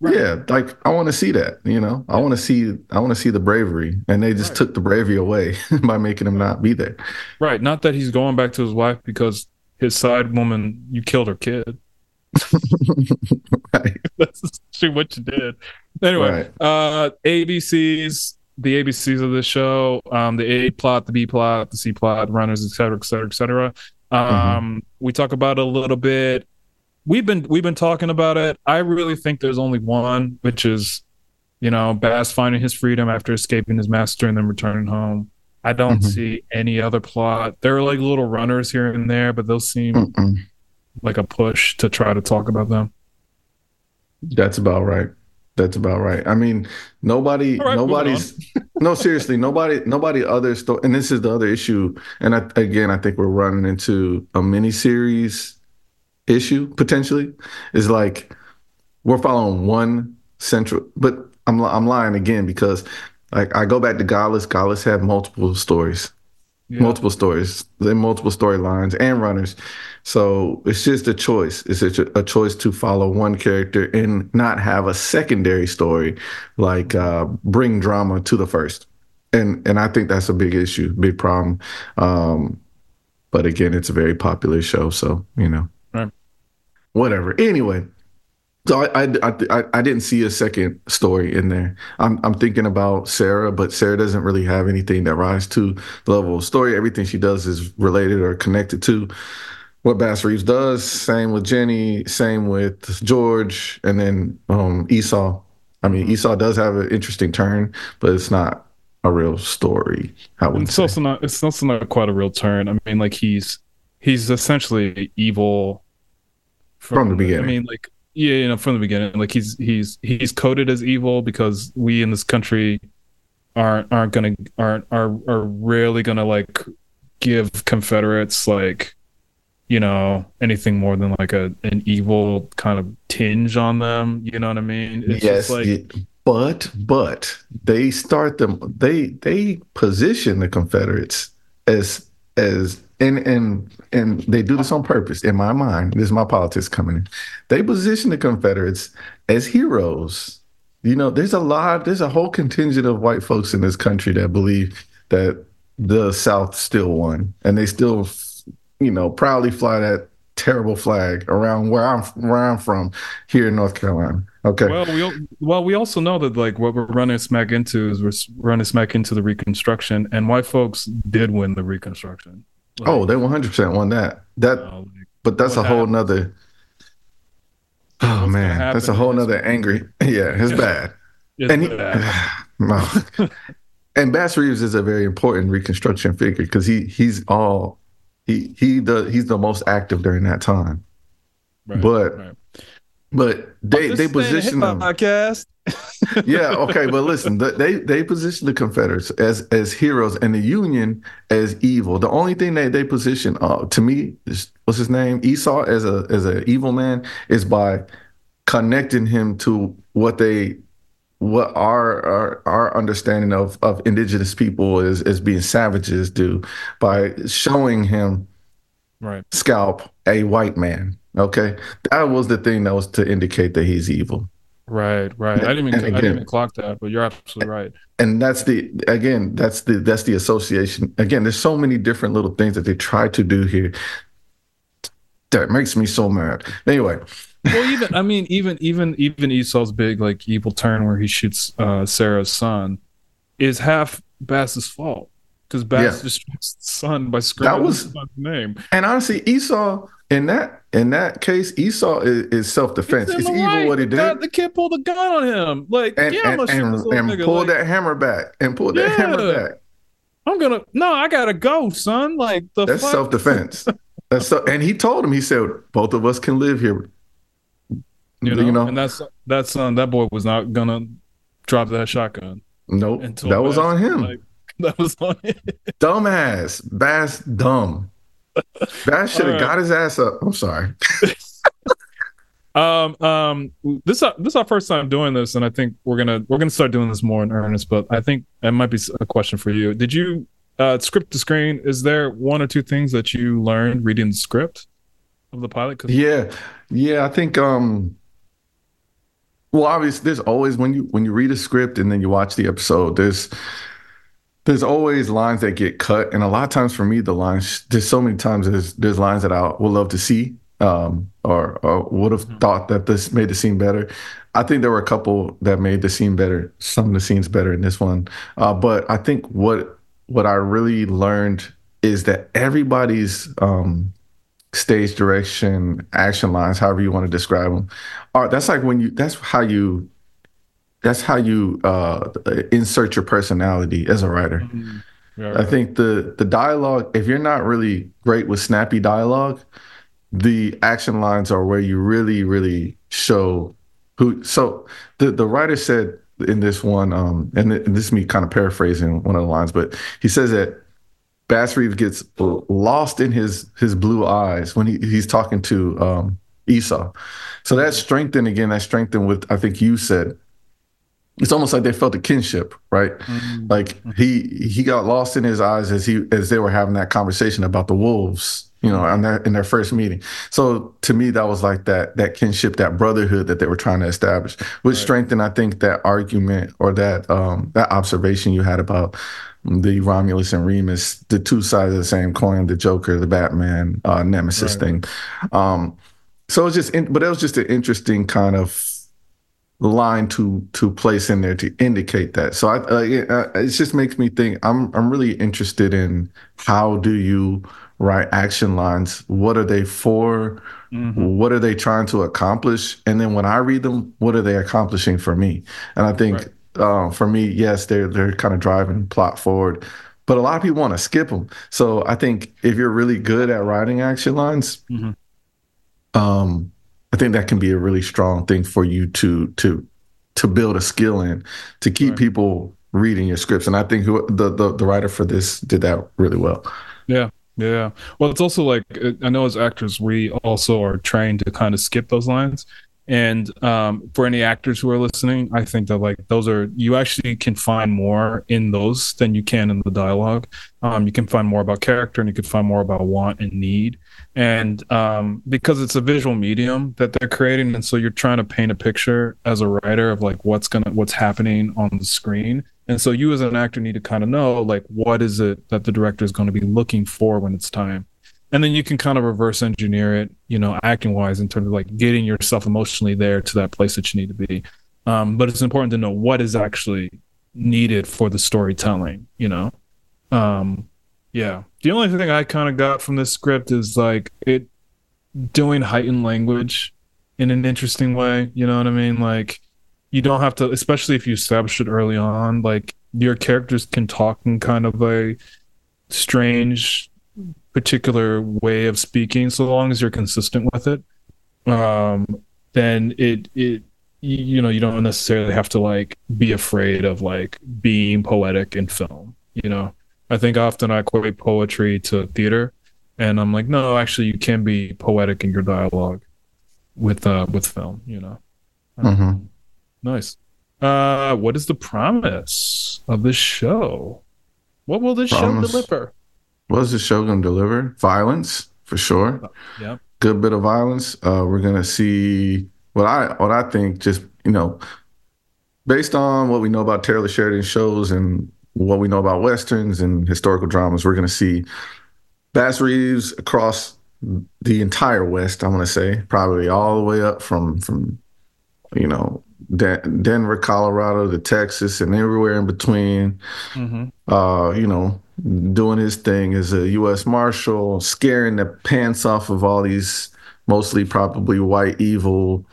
Yeah, like I want to see that. You know, I want to see. I want to see the bravery, and they just Right. took the bravery away *laughs* by making him not be there. Right. Not that he's going back to his wife because his side woman, you killed her kid. *laughs* Right. *laughs* That's essentially what you did. Anyway, Right. uh ABCs, the ABCs of this show, um, the A plot, the B plot, the C plot, runners, et cetera, et cetera, et cetera. Um, Mm-hmm. we talk about it a little bit. We've been we've been talking about it. I really think there's only one, which is, you know, Bass finding his freedom after escaping his master and then returning home. I don't Mhm. see any other plot. There are like little runners here and there, but those seem Mm-mm. like a push to try to talk about them. That's about right. That's about right. I mean, nobody, right, nobody's, *laughs* no, seriously, nobody, nobody other sto- and this is the other issue. And I, again, I think we're running into a mini series issue potentially. Is like we're following one central, but I'm I'm lying again because like I go back to Godless. Godless had multiple stories, Yeah. multiple stories, then multiple storylines and runners. So it's just a choice. It's a, a choice to follow one character and not have a secondary story, like uh, bring drama to the first. And and I think that's a big issue, big problem. Um, but again, it's a very popular show, so you know, Right. whatever. Anyway, so I, I I I I didn't see a second story in there. I'm I'm thinking about Sarah, but Sarah doesn't really have anything that rises to the level of story. Everything she does is related or connected to what Bass Reeves does. Same with Jenny. Same with George, and then um, Esau. I mean, Esau does have an interesting turn, but it's not a real story. I would It's say. also not. It's also not quite a real turn. I mean, like he's he's essentially evil From the beginning. I mean, like yeah, you know, from the beginning, like he's he's he's coded as evil because we in this country aren't aren't gonna aren't are are rarely gonna like give Confederates like you know anything more than like a an evil kind of tinge on them. You know what I mean? It's yes, just like it- but but they start them. They they position the Confederates as as and and and they do this on purpose. In my mind, this is my politics coming in. They position the Confederates as heroes. You know, there's a lot, there's a whole contingent of white folks in this country that believe that the South still won, and they still, you know, proudly fly that terrible flag around where I'm where I'm from here in North Carolina. Okay. Well, we well we also know that like what we're running smack into is we're running smack into the Reconstruction, and white folks did win the Reconstruction. Like, oh, they 100 percent won that. That, uh, like, but that's a whole happened? nother. Oh man, that's a whole nother angry. *laughs* Yeah, it's bad. it's and he, bad. *sighs* *laughs* and Bass Reeves is a very important Reconstruction figure because he he's all he he the he's the most active during that time. Right, but right. but they they ain't a hip position them. podcast. *laughs* yeah, okay, but listen, the, they they position the Confederates as as heroes and the Union as evil. The only thing that they position, uh, to me, is, what's his name, Esau as a as an evil man, is by connecting him to what they what our our, our understanding of of indigenous people is as being savages do by showing him Right. scalp a white man. Okay, that was the thing that was to indicate that he's evil. Right, right. I didn't even And I didn't even clock that, but you're absolutely right. and that's the again that's the that's the association again there's so many different little things that they try to do here that makes me so mad anyway Well, even I mean, even even even Esau's big like evil turn where he shoots uh, Sarah's son is half Bass's fault because Bass Yeah. destroys the son by screaming was- his son's name. and honestly esau in that in that case esau is, is self-defense He's it's in evil right. what he did God, the kid pulled a gun on him. Like, and yeah, and, and, and nigga. pull Like, that hammer back and pull that hammer back I'm gonna no, I gotta go, son. Like the that's fuck? self-defense that's so, and he told him he said both of us can live here you know, and that's that son. That boy was not gonna drop that shotgun nope until that was on him Like, *laughs* that was on him. dumbass bass dumb bass should have right. got his ass up i'm sorry *laughs* *laughs* Um, um, this this is our first time doing this, and I think we're gonna we're gonna start doing this more in earnest. But I think it might be a question for you. Did you uh, script to screen? Is there one or two things that you learned reading the script of the pilot? Yeah, yeah. I think. um Well, obviously, there's always when you when you read a script and then you watch the episode, there's there's always lines that get cut, and a lot of times for me, the lines there's so many times there's there's lines that I would love to see, um, or or would have thought that this made the scene better. I think there were a couple that made the scene better, some of the scenes better in this one. Uh, but I think what what I really learned is that everybody's um, stage direction, action lines, however you want to describe them, are that's like when you that's how you that's how you uh, insert your personality as a writer. Mhm. Yeah, I think the the dialogue, if you're not really great with snappy dialogue, the action lines are where you really, really show who. So the the writer said in this one, um, and th- this is me kind of paraphrasing one of the lines, but he says that Bass Reeves gets lost in his his blue eyes when he, he's talking to um, Esau. So that's strengthened again. That strengthened with I think you said. It's almost like they felt a kinship, right? Mhm. Like he he got lost in his eyes as he as they were having that conversation about the wolves, you know, in their in their first meeting. So to me, that was like that that kinship, that brotherhood that they were trying to establish, which Right. strengthened, I think, that argument or that um that observation you had about the Romulus and Remus, the two sides of the same coin, the Joker, the Batman, uh, Nemesis Right. thing. Um, so it's just, in, but it was just an interesting kind of line to to place in there to indicate that. So I, uh, it, uh, it just makes me think. I'm I'm really interested in how do you write action lines? What are they for? Mhm. What are they trying to accomplish? And then when I read them, what are they accomplishing for me? And I think uh, for me, yes, they're they're kind of driving plot forward. But a lot of people want to skip them. So I think if you're really good at writing action lines, Mhm. um, I think that can be a really strong thing for you to to to build a skill in to keep Right. people reading your scripts. And I think who the, the the writer for this did that really well. Yeah. Yeah. Well, it's also like uh, I know as actors we also are trained to kind of skip those lines, And um, for any actors who are listening, I think that like those are you actually can find more in those than you can in the dialogue. Um, you can find more about character, and you can find more about want and need. And um, because it's a visual medium that they're creating, and so you're trying to paint a picture as a writer of like what's gonna what's happening on the screen. And so you as an actor need to kind of know like what is it that the director is going to be looking for when it's time and then you can kind of reverse engineer it you know acting wise in terms of like getting yourself emotionally there to that place that you need to be. Um, but it's important to know what is actually needed for the storytelling you know? Um, yeah. The only thing i kind of got from this script is like it doing heightened language in an interesting way you know what i mean? Like you don't have to especially if you establish it early on like your characters can talk in kind of a strange particular way of speaking so long as you're consistent with it um then it it you know you don't necessarily have to like be afraid of like being poetic in film you know? I think often i equate poetry to theater and i'm like no actually you can be poetic in your dialogue with uh with film you know? Mm-hmm. nice. Uh what is the promise of this show? What will this Promise. show deliver What is the Shogun going deliver? Violence for sure. yeah Good bit of violence. Uh, we're going to see what I what I think. Just you know, based on what we know about Taylor Sheridan shows and what we know about westerns and historical dramas, we're going to see Bass Reeves across the entire West. I'm to say probably all the way up from from you know Den- Denver, Colorado to Texas and everywhere in between. mm-hmm. uh, you know, doing his thing as a U.S. Marshal, scaring the pants off of all these mostly probably white evil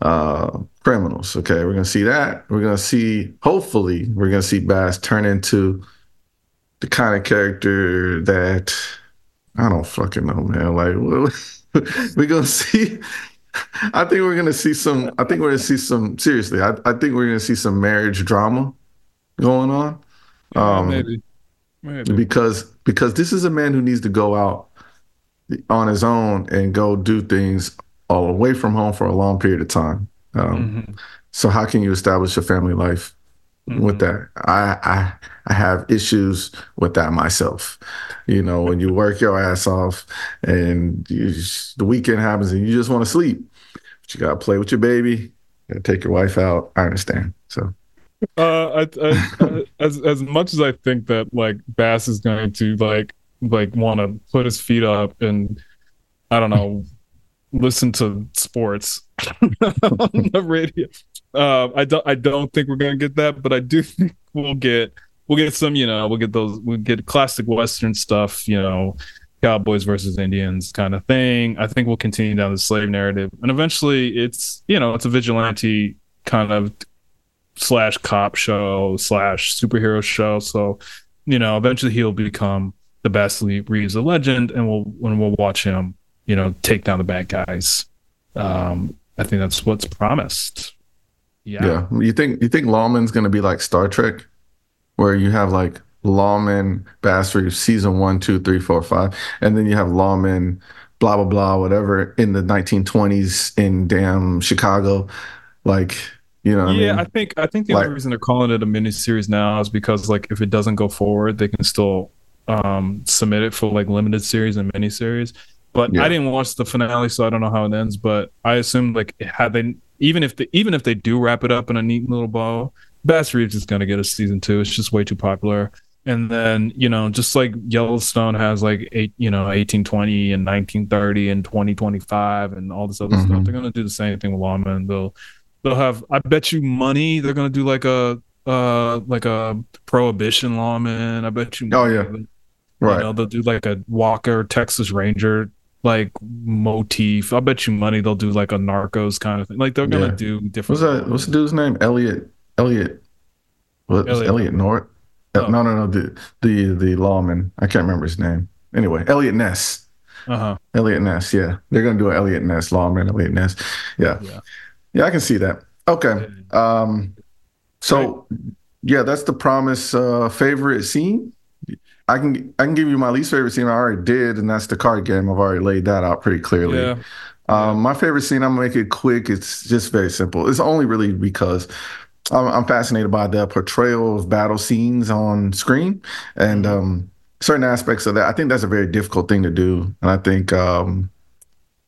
uh, criminals. Okay, we're gonna see that. We're gonna see, hopefully, we're gonna see Bass turn into the kind of character that I don't fucking know, man. Like *laughs* we're gonna see. I think we're gonna see some. I think we're gonna see some. Seriously, I, I think we're gonna see some marriage drama going on Um, maybe maybe because because this is a man who needs to go out on his own and go do things all away from home for a long period of time. Um, Mhm. So how can you establish a family life with that? I, I I have issues with that myself. You know, when you work your ass off and you the weekend happens and you just want to sleep, but you gotta play with your baby, gotta take your wife out. I understand. So Uh, I, I, as as much as I think that like Bass is going to like like want to put his feet up and I don't know listen to sports *laughs* on the radio. Uh, I don't I don't think we're gonna get that, but I do think we'll get we'll get some you know we'll get those we'll get classic Western stuff you know Cowboys versus Indians kind of thing. I think we'll continue down the slave narrative, and eventually it's you know it's a vigilante kind of slash cop show slash superhero show. So, you know, eventually he'll become the Bass Reeves a legend, and we'll when we'll watch him, you know, take down the bad guys. Um, I think that's what's promised. Yeah. Yeah. You think you think Lawman's gonna be like Star Trek, where you have like Lawman, Bass Reeves, season one, two, three, four, five, and then you have Lawman, blah blah blah, whatever, in the 1920s in damn Chicago, like you know. Yeah, I mean? I think I think the only reason they're calling it a miniseries now is because like if it doesn't go forward, they can still um submit it for like limited series and miniseries. But Yeah. I didn't watch the finale, so I don't know how it ends. But I assume like had they even if they even if they do wrap it up in a neat little bow, Bass Reeves is gonna get a season two. It's just way too popular. And then you know, just like Yellowstone has like eight, you know, eighteen twenty and nineteen thirty and twenty twenty five and all this other stuff. Mhm. They're gonna do the same thing with Lawman. They'll they'll have I bet you money they're gonna do like a uh like a prohibition lawman. I bet you Oh, yeah. money, right. you know, they'll do like a Walker Texas Ranger like motif. I bet you money they'll do like a Narcos kind of thing. Like they're gonna Yeah. do different. What's that? What's the dude's name? Elliot. Elliot. What? Elliot. Elliot North? Oh. No, no, no. The the the lawman. I can't remember his name. Anyway, Elliot Ness. Uh huh. Elliot Ness, yeah. They're gonna do an Elliot Ness, lawman, Elliot Ness. Yeah. Yeah. Yeah, I can see that. Okay. Um so yeah, that's the promise uh favorite scene. I can I can give you my least favorite scene I already did, and that's the card game. I've already laid that out pretty clearly. Yeah. Um, my favorite scene, I'm gonna make it quick. It's just very simple. It's only really because I'm, I'm fascinated by the portrayal of battle scenes on screen and um, certain aspects of that. I think that's a very difficult thing to do, and I think um,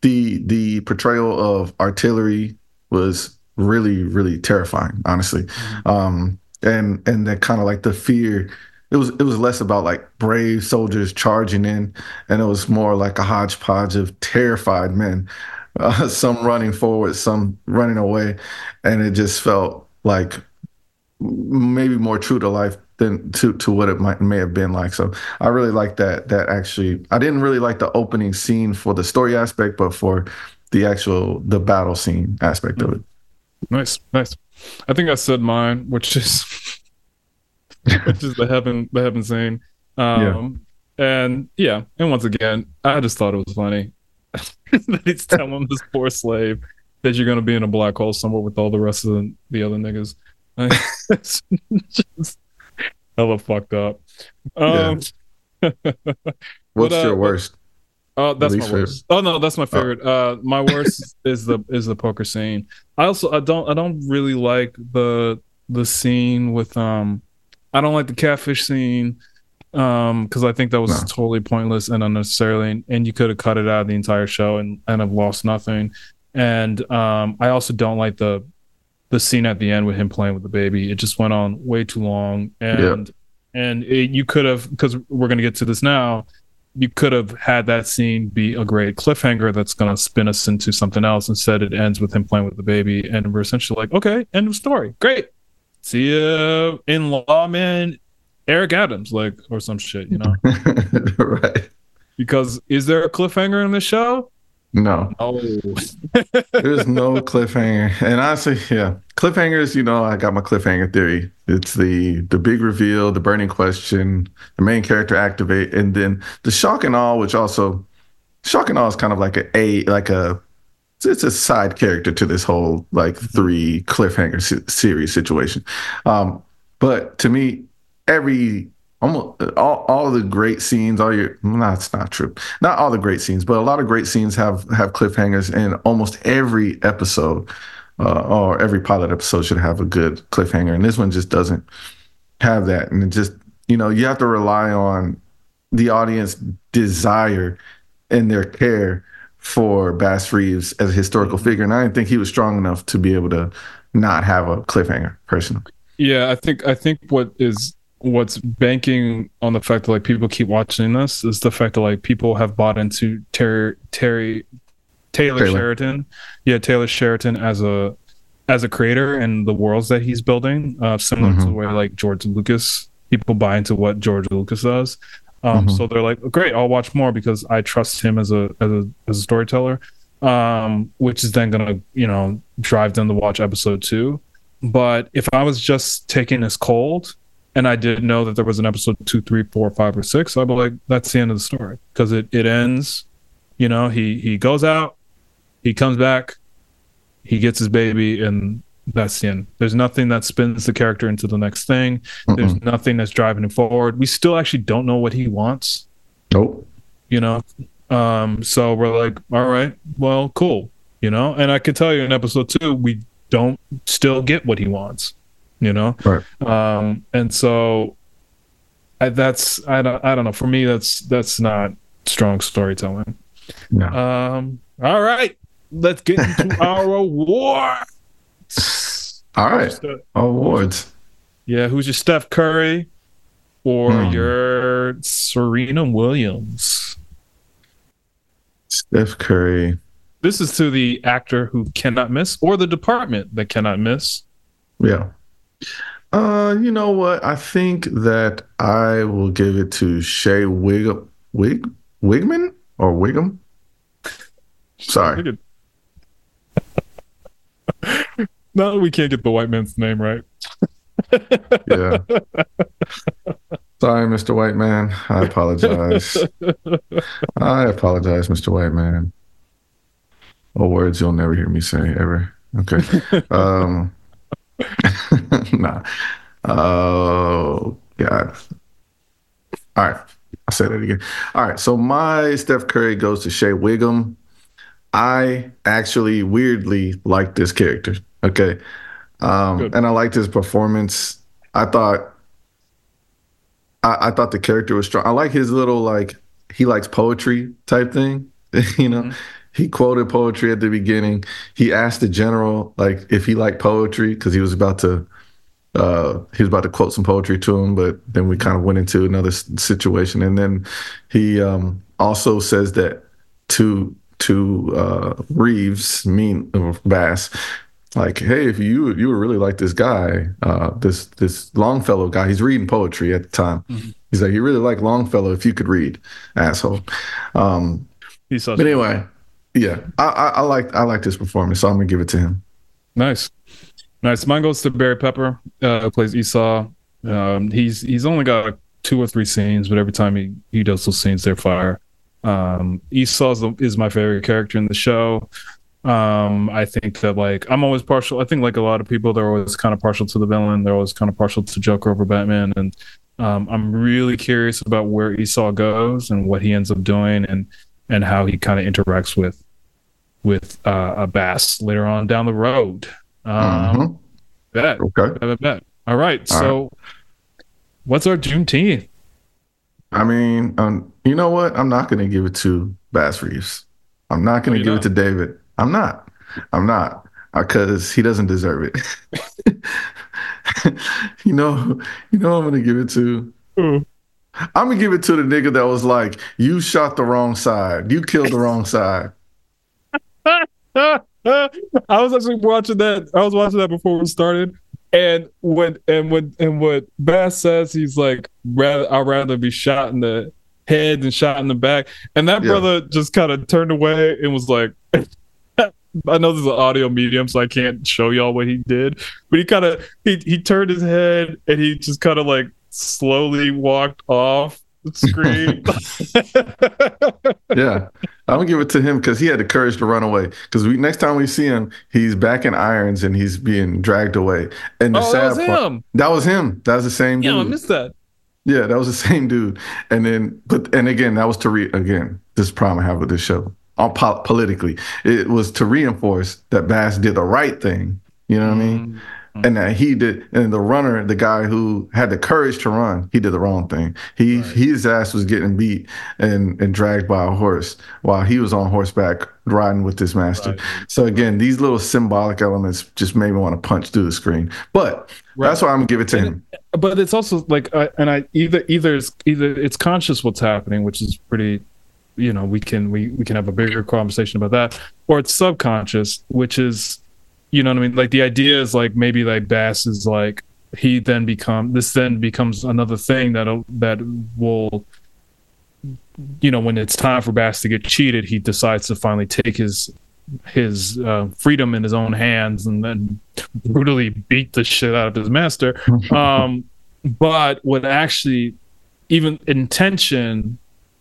the the portrayal of artillery was really really terrifying, honestly. Um, and and that kind of like the fear. It was it was less about like brave soldiers charging in, and it was more like a hodgepodge of terrified men, *laughs* uh, some running forward, some running away, and it just felt like maybe more true to life than to to what it might may have been like. So I really like that. That actually, I didn't really like the opening scene for the story aspect, but for the actual the battle scene aspect of it. Nice, nice. I think I said mine, which is *laughs* which is the heaven the heaven scene. Um and yeah, and once again, I just thought it was funny *laughs* that he's telling this poor slave that you're gonna be in a black hole somewhere with all the rest of the, the other niggas. *laughs* it's just hella fucked up. Um What's uh, your worst? Oh, that's my worst. Oh no, that's my favorite. Uh, my worst *laughs* is the is the poker scene. I also I don't I don't really like the the scene with um I don't like the catfish scene um because I think that was No. totally pointless and unnecessarily and you could have cut it out of the entire show and and have lost nothing. And um I also don't like the the scene at the end with him playing with the baby. It just went on way too long and and it, you could have because we're gonna get to this now you could have had that scene be a great cliffhanger that's going to spin us into something else. Instead, it ends with him playing with the baby, and we're essentially like, okay, end of story. Great. See you in lawman Eric Adams, like, or some shit, you know? *laughs* right. because is there a cliffhanger in the show? No, Oh, *laughs* there's no cliffhanger. And honestly, yeah, cliffhangers. You know, I got my cliffhanger theory. It's the the big reveal, the burning question, the main character activate, and then the shock and awe, which also shock and awe is kind of like a, a like a it's a side character to this whole like three cliffhanger se- series situation. Um, but to me, every almost all, all the great scenes, all your no, that's not true. Not all the great scenes, but a lot of great scenes have have cliffhangers, and almost every episode uh, or every pilot episode should have a good cliffhanger, and this one just doesn't have that, and it just you know you have to rely on the audience desire and their care for Bass Reeves as a historical figure, and I didn't think he was strong enough to be able to not have a cliffhanger. Personally, yeah. I think I think what is what's banking on the fact that like people keep watching this is the fact that like people have bought into Terry Terry Taylor, Taylor. Sheridan, yeah, Taylor Sheridan as a as a creator and the worlds that he's building, uh, similar to the way like George Lucas people buy into what George Lucas does. Um, Mhm. So they're like, great, I'll watch more because I trust him as a as a as a storyteller, um, which is then gonna you know drive them to watch episode two. But if I was just taking this cold and I didn't know that there was an episode two, three, four, five, or six, I'd be like, that's the end of the story because it it ends. You know, he he goes out, he comes back, he gets his baby, and that's the end. There's nothing that spins the character into the next thing. There's nothing that's driving him forward. We still actually don't know what he wants. nope. You know, um, so we're like, all right, well, cool. You know, and I can tell you in episode two, we don't still get what he wants. You know, Right. um, and so I, that's I don't I don't know. For me, that's that's not strong storytelling. No. Um, all right, let's get into *laughs* our award. All right. Awards. Yeah, who's your Steph Curry or Hmm. your Serena Williams? Steph Curry. This is to the actor who cannot miss or the department that cannot miss. Yeah. Uh, you know what? I think that I will give it to Shay Wig Wig Wigman or Wiggum. Sorry. *laughs* No, we can't get the white man's name right. *laughs* Yeah. Sorry, Mr. White Man. I apologize. I apologize, Mr. White Man. Or words you'll never hear me say ever. Okay. *laughs* Um *laughs* nah. Oh God. All right. I'll say that again. All right. So my Steph Curry goes to Shea Wiggum. I actually weirdly like this character. Okay. Um, Good. and I liked his performance. I thought I, I thought the character was strong. I like his little like he likes poetry type thing. *laughs* you know, he quoted poetry at the beginning. He asked the general like if he liked poetry because he was about to uh he was about to quote some poetry to him, but then we kind of went into another s- situation. And then he um also says that to to uh Reeves, mean Bass, like, hey, if you you would really like this guy, uh, this this Longfellow guy, he's reading poetry at the time. He's like, you really like Longfellow if you could read, asshole. Um, He's but anyway, yeah, I, I I like I like this performance, so I'm gonna give it to him. Nice, nice. Mine goes to Barry Pepper, uh, who plays Esau. Um, he's he's only got two or three scenes, but every time he he does those scenes, they're fire. Um, Esau is, my favorite character in the show. Um, I think that like I'm always partial. I think like a lot of people, they're always kind of partial to the villain. They're always kind of partial to Joker over Batman, and um, I'm really curious about where Esau goes and what he ends up doing, and and how he kind of interacts with with uh, a Bass later on down the road. Um, Mhm. Bet. Okay, Bet, bet, bet. All right. so, what's our Juneteenth? I mean, um, you know what? I'm not gonna give it to Bass Reeves. I'm not gonna give not? it to David. I'm not. I'm not because he doesn't deserve it. *laughs* you know, you know, I'm gonna give it to. Who? I'm gonna give it to the nigga that was like, "You shot the wrong side. You killed the wrong side." I was actually watching that. I was watching that before we started. And when and when and what Bass says, he's like, rather I'd rather be shot in the head than shot in the back. And that Yeah. brother just kind of turned away and was like, *laughs* I know this is an audio medium, so I can't show y'all what he did. But he kind of he he turned his head and he just kind of like slowly walked off screen. Yeah, I'm gonna give it to him because he had the courage to run away. Because we next time we see him, he's back in irons and he's being dragged away. And the oh, sad that was part, him. that was him. That was the same Yeah, I dude. missed that. Yeah, that was the *laughs* same dude. And then, but and again, that was to re again. This problem I have with this show, on po- politically, it was to reinforce that Bass did the right thing. You know what I mean? Mm. And that he did, and the runner, the guy who had the courage to run, he did the wrong thing. He his ass was getting beat and and dragged by a horse while he was on horseback riding with his master. Right. So again, these little symbolic elements just made me want to punch through the screen. But that's why I'm gonna give it to And him. but it's also like I, and i either either it's either it's conscious what's happening which is pretty you know we can we, we can have a bigger conversation about that or it's subconscious which is you know what i mean? Like the idea is like maybe like bass is like he then become this then becomes another thing that that will you know when it's time for bass to get cheated he decides to finally take his his uh, freedom in his own hands and then brutally beat the shit out of his master. *laughs* Um but what actually even intention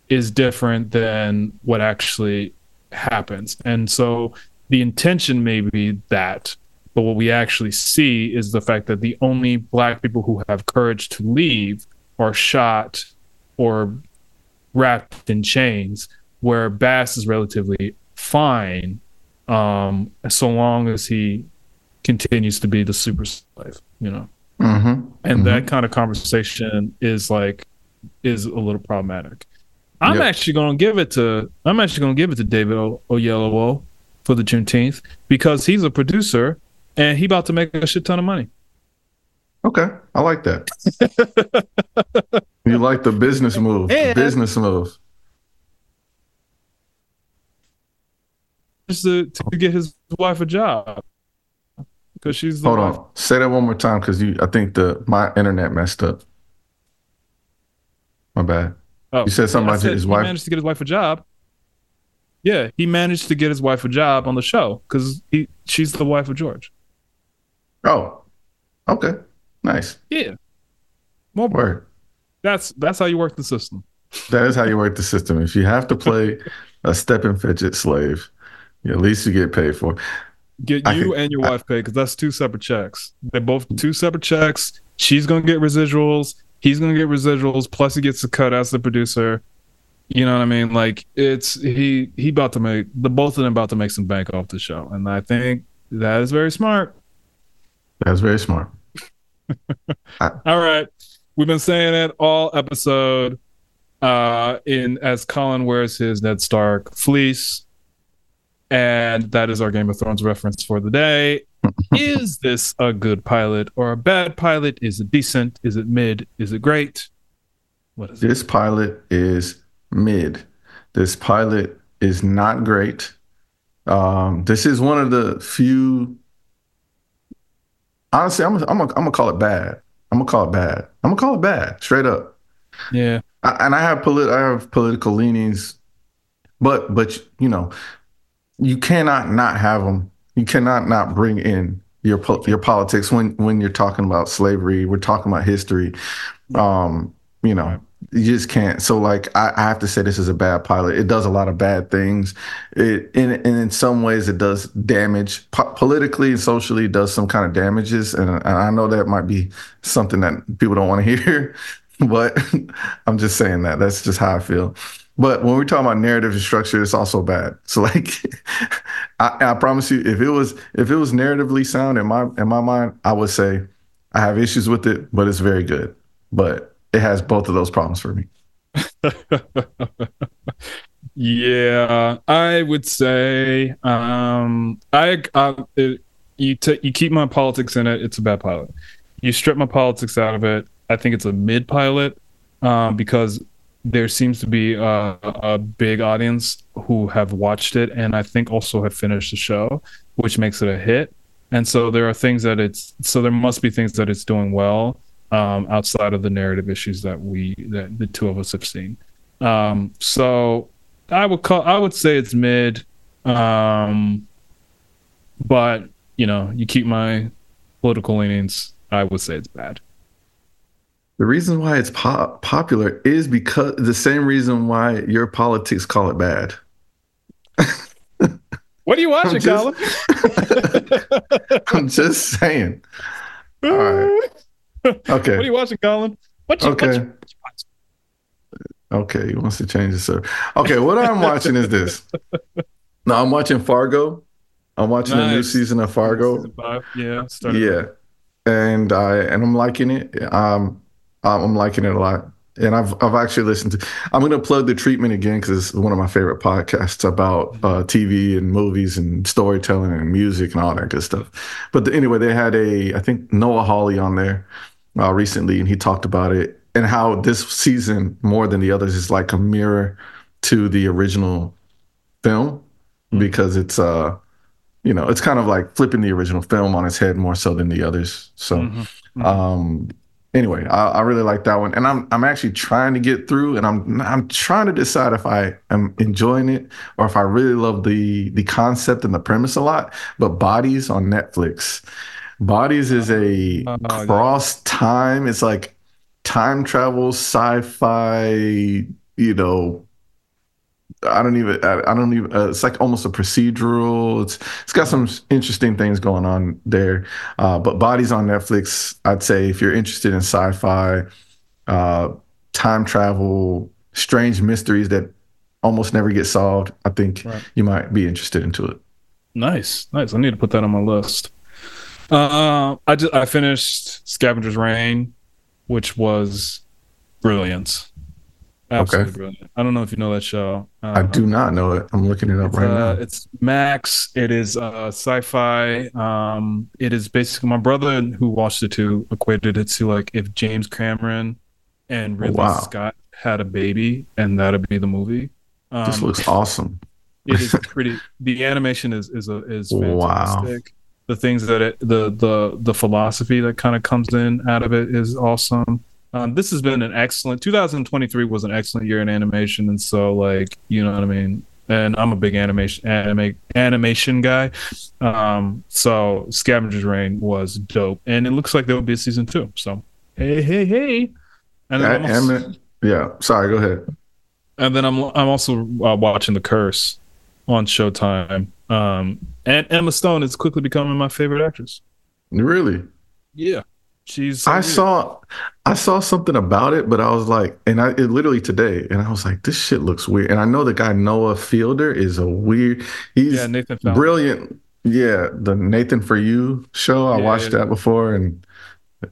is different than what actually happens. And so the intention may be that but what we actually see is the fact that the only black people who have courage to leave are shot or wrapped in chains where bass is relatively fine um so long as he continues to be the super slave you know Mm-hmm. and that kind of conversation is like is a little problematic. I'm Yep. actually going to give it to I'm actually going to give it to David o- Oyelowo for the Juneteenth because he's a producer and he about to make a shit ton of money. Okay, I like that. you like the business move, *laughs* the business move. Just to, to get his wife a job because she's Hold wife. on, say that one more time because you. I think the my internet messed up. My bad. Oh, You said something I about said his he wife? managed to get his wife a job. Yeah, he managed to get his wife a job on the show because he she's the wife of George. Oh, okay, nice Yeah, more word. That's that's how you work the system. That is how you work the system. If you have to play *laughs* a Stepin Fetchit slave, at least you get paid for. it. Get you can- and your wife paid because that's two separate checks. They're both two separate checks. She's gonna get residuals. He's gonna get residuals. Plus, he gets a cut as the producer. You know what I mean? Like it's he he about to make the both of them about to make some bank off the show, and I think that is very smart. That's very smart. *laughs* All right, we've been saying it all episode. Uh, in as Colin wears his Ned Stark fleece, and that is our Game of Thrones reference for the day. *laughs* is this a good pilot or a bad pilot? Is it decent? Is it mid? Is it great? What is it? This pilot is mid. This pilot is not great. Um, this is one of the few. Honestly, I'm I'm gonna, I'm gonna call it bad. I'm gonna call it bad. I'm gonna call it bad, straight up. Yeah, I, and I have polit I have political leanings, but but you know, you cannot not have them. You cannot not bring in your po- your politics when when you're talking about slavery. We're talking about history. Um, you know, you just can't. So like, I, I have to say this is a bad pilot. It does a lot of bad things. It and, and in some ways it does damage po- politically and socially. It does some kind of damages, and, and I know that might be something that people don't want to *laughs* hear, but *laughs* I'm just saying that. That's just how I feel. But when we're talking about narrative and structure, it's also bad. So like, *laughs* I, I promise you, if it was if it was narratively sound in my in my mind, I would say I have issues with it, but it's very good. But it has both of those problems for me. *laughs* yeah. I would say, um, I, I it, you t- you keep my politics in it, it's a bad pilot. You strip my politics out of it, I think it's a mid pilot, um, because there seems to be a, a big audience who have watched it, and I think also have finished the show, which makes it a hit. And so there are things that it's so there must be things that it's doing well um, outside of the narrative issues that we that the two of us have seen. Um, so I would call I would say it's mid, um, but you know you keep my political leanings. I would say it's bad. The reason why it's po- popular is because the same reason why your politics call it bad. *laughs* What are you watching, just- Colin? *laughs* I'm just saying. *laughs* All right. *laughs* Okay. What are you watching, Colin? What you, what Okay. you- Okay, he wants to change it, sir. Okay, what I'm watching is this. *laughs* No, I'm watching Fargo. I'm watching the new season of Fargo. Season five. Yeah. started- Yeah, and I and I'm liking it. Um, I'm I'm liking it a lot. And I've I've actually listened to. I'm going to plug the treatment again because it's one of my favorite podcasts about uh, TV and movies and storytelling and music and all that good stuff. But the, anyway, they had a I think Noah Hawley on there uh, recently, and he talked about it and how this season more than the others is like a mirror to the original film because it's uh you know it's kind of like flipping the original film on its head more so than the others. So Mhm. um anyway I, I really like that one and i'm i'm actually trying to get through and i'm i'm trying to decide if i am enjoying it or if i really love the the concept and the premise a lot but bodies on netflix bodies is a Oh, yeah. cross time it's like time travel sci-fi you know I don't even. I, I don't even. Uh, it's like almost a procedural. It's it's got some interesting things going on there. Uh, but Bodies on Netflix. I'd say if you're interested in sci-fi, uh, time travel, strange mysteries that almost never get solved, I think Right. you might be interested into it. Nice, nice. I need to put that on my list. Uh, I just I finished Scavenger's Reign, which was brilliant. Absolutely Okay. brilliant. I don't know if you know that show. Uh, I do not know it. I'm looking it up right uh, now. it's Max. It is uh, sci-fi. Um, it is basically my brother who watched it too equated it to like if James Cameron and Ridley Wow. Scott had a baby, and that'd be the movie. Um, This looks awesome. *laughs* it is pretty. The animation is is a, is fantastic. Wow. The things that it, the the the philosophy that kind of comes in out of it is awesome. Um, this has been an excellent. 2023 was an excellent year in animation, and so like you know what I mean. And I'm a big animation anime animation guy, um, so Scavenger's Reign was dope, and it looks like there will be a season two. So hey hey hey, and I, am yeah. Sorry. Go ahead. and then I'm I'm also uh, watching The Curse on Showtime. Um, and Emma Stone is quickly becoming my favorite actress. Really? Yeah, She's. so I good. saw I saw something about it, but I was like, and I it literally today, and I was like, this shit looks weird. And I know the guy Noah Fielder is a weird. He's Yeah, Nathan Fielder. brilliant. Yeah, the Nathan for You show. I Yeah, watched yeah. that before, and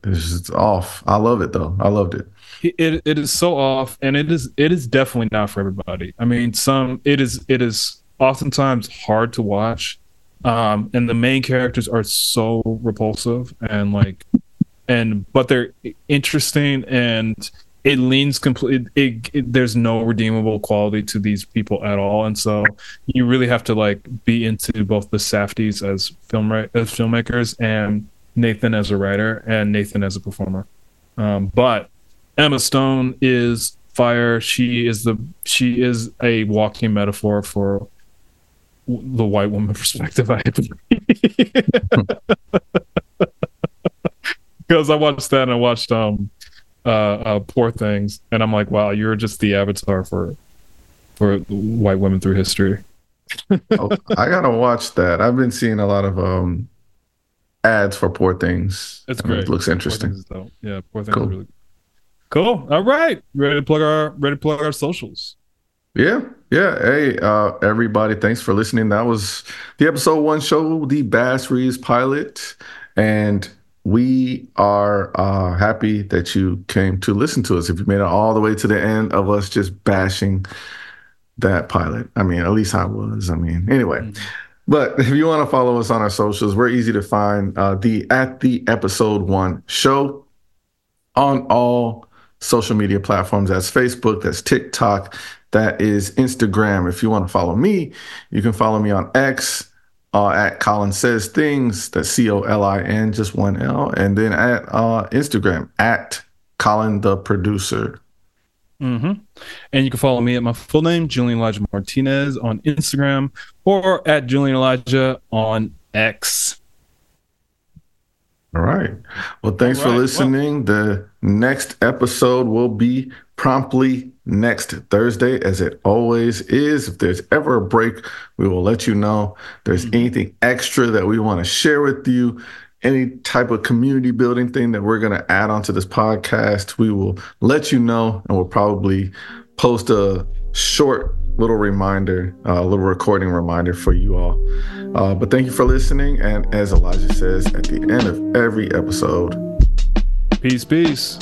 it's just off. I love it though. I loved it. it it is so off and it is it is definitely not for everybody i mean some it is it is oftentimes hard to watch. Um and the main characters are so repulsive and like and but they're interesting and it leans complete it, it, there's no redeemable quality to these people at all. And so you really have to like be into both the Safdies as film as filmmakers and nathan as a writer and nathan as a performer. Um, but Emma Stone is fire. She is the she is a walking metaphor for the white woman perspective. I because *laughs* I watched that and I watched um uh, uh Poor Things and I'm like, wow, you're just the avatar for for white women through history. Oh, I gotta watch that. I've been seeing a lot of um ads for Poor Things. It's great. It looks Poor interesting. Things. Yeah, Poor Things Cool. really cool. All right, ready to plug our ready to plug our socials. Yeah, yeah. Hey, uh, everybody, thanks for listening. That was the episode one show, the Bass Reeves pilot. And we are uh, happy that you came to listen to us. If you made it all the way to the end of us just bashing that pilot, I mean, at least I was. I mean, anyway. But if you want to follow us on our socials, we're easy to find. Uh, the at the episode one show on all social media platforms. That's Facebook, that's TikTok, that is Instagram. If you want to follow me, you can follow me on X uh, at Colin Says Things. That's C O L I N, just one L. And then at uh, Instagram at Colin the Producer. hmm And you can follow me at my full name, Julian Elijah Martinez, on Instagram or at Julian Elijah on X. All right. Well, thanks All for right. Well- listening. the next episode will be promptly next Thursday, as it always is. If there's ever a break, we will let you know. If there's anything extra that we want to share with you, any type of community building thing that we're going to add onto this podcast, we will let you know and we'll probably post a short little reminder, a little recording reminder for you all. Uh, but thank you for listening. And as Elijah says at the end of every episode, Peace, peace.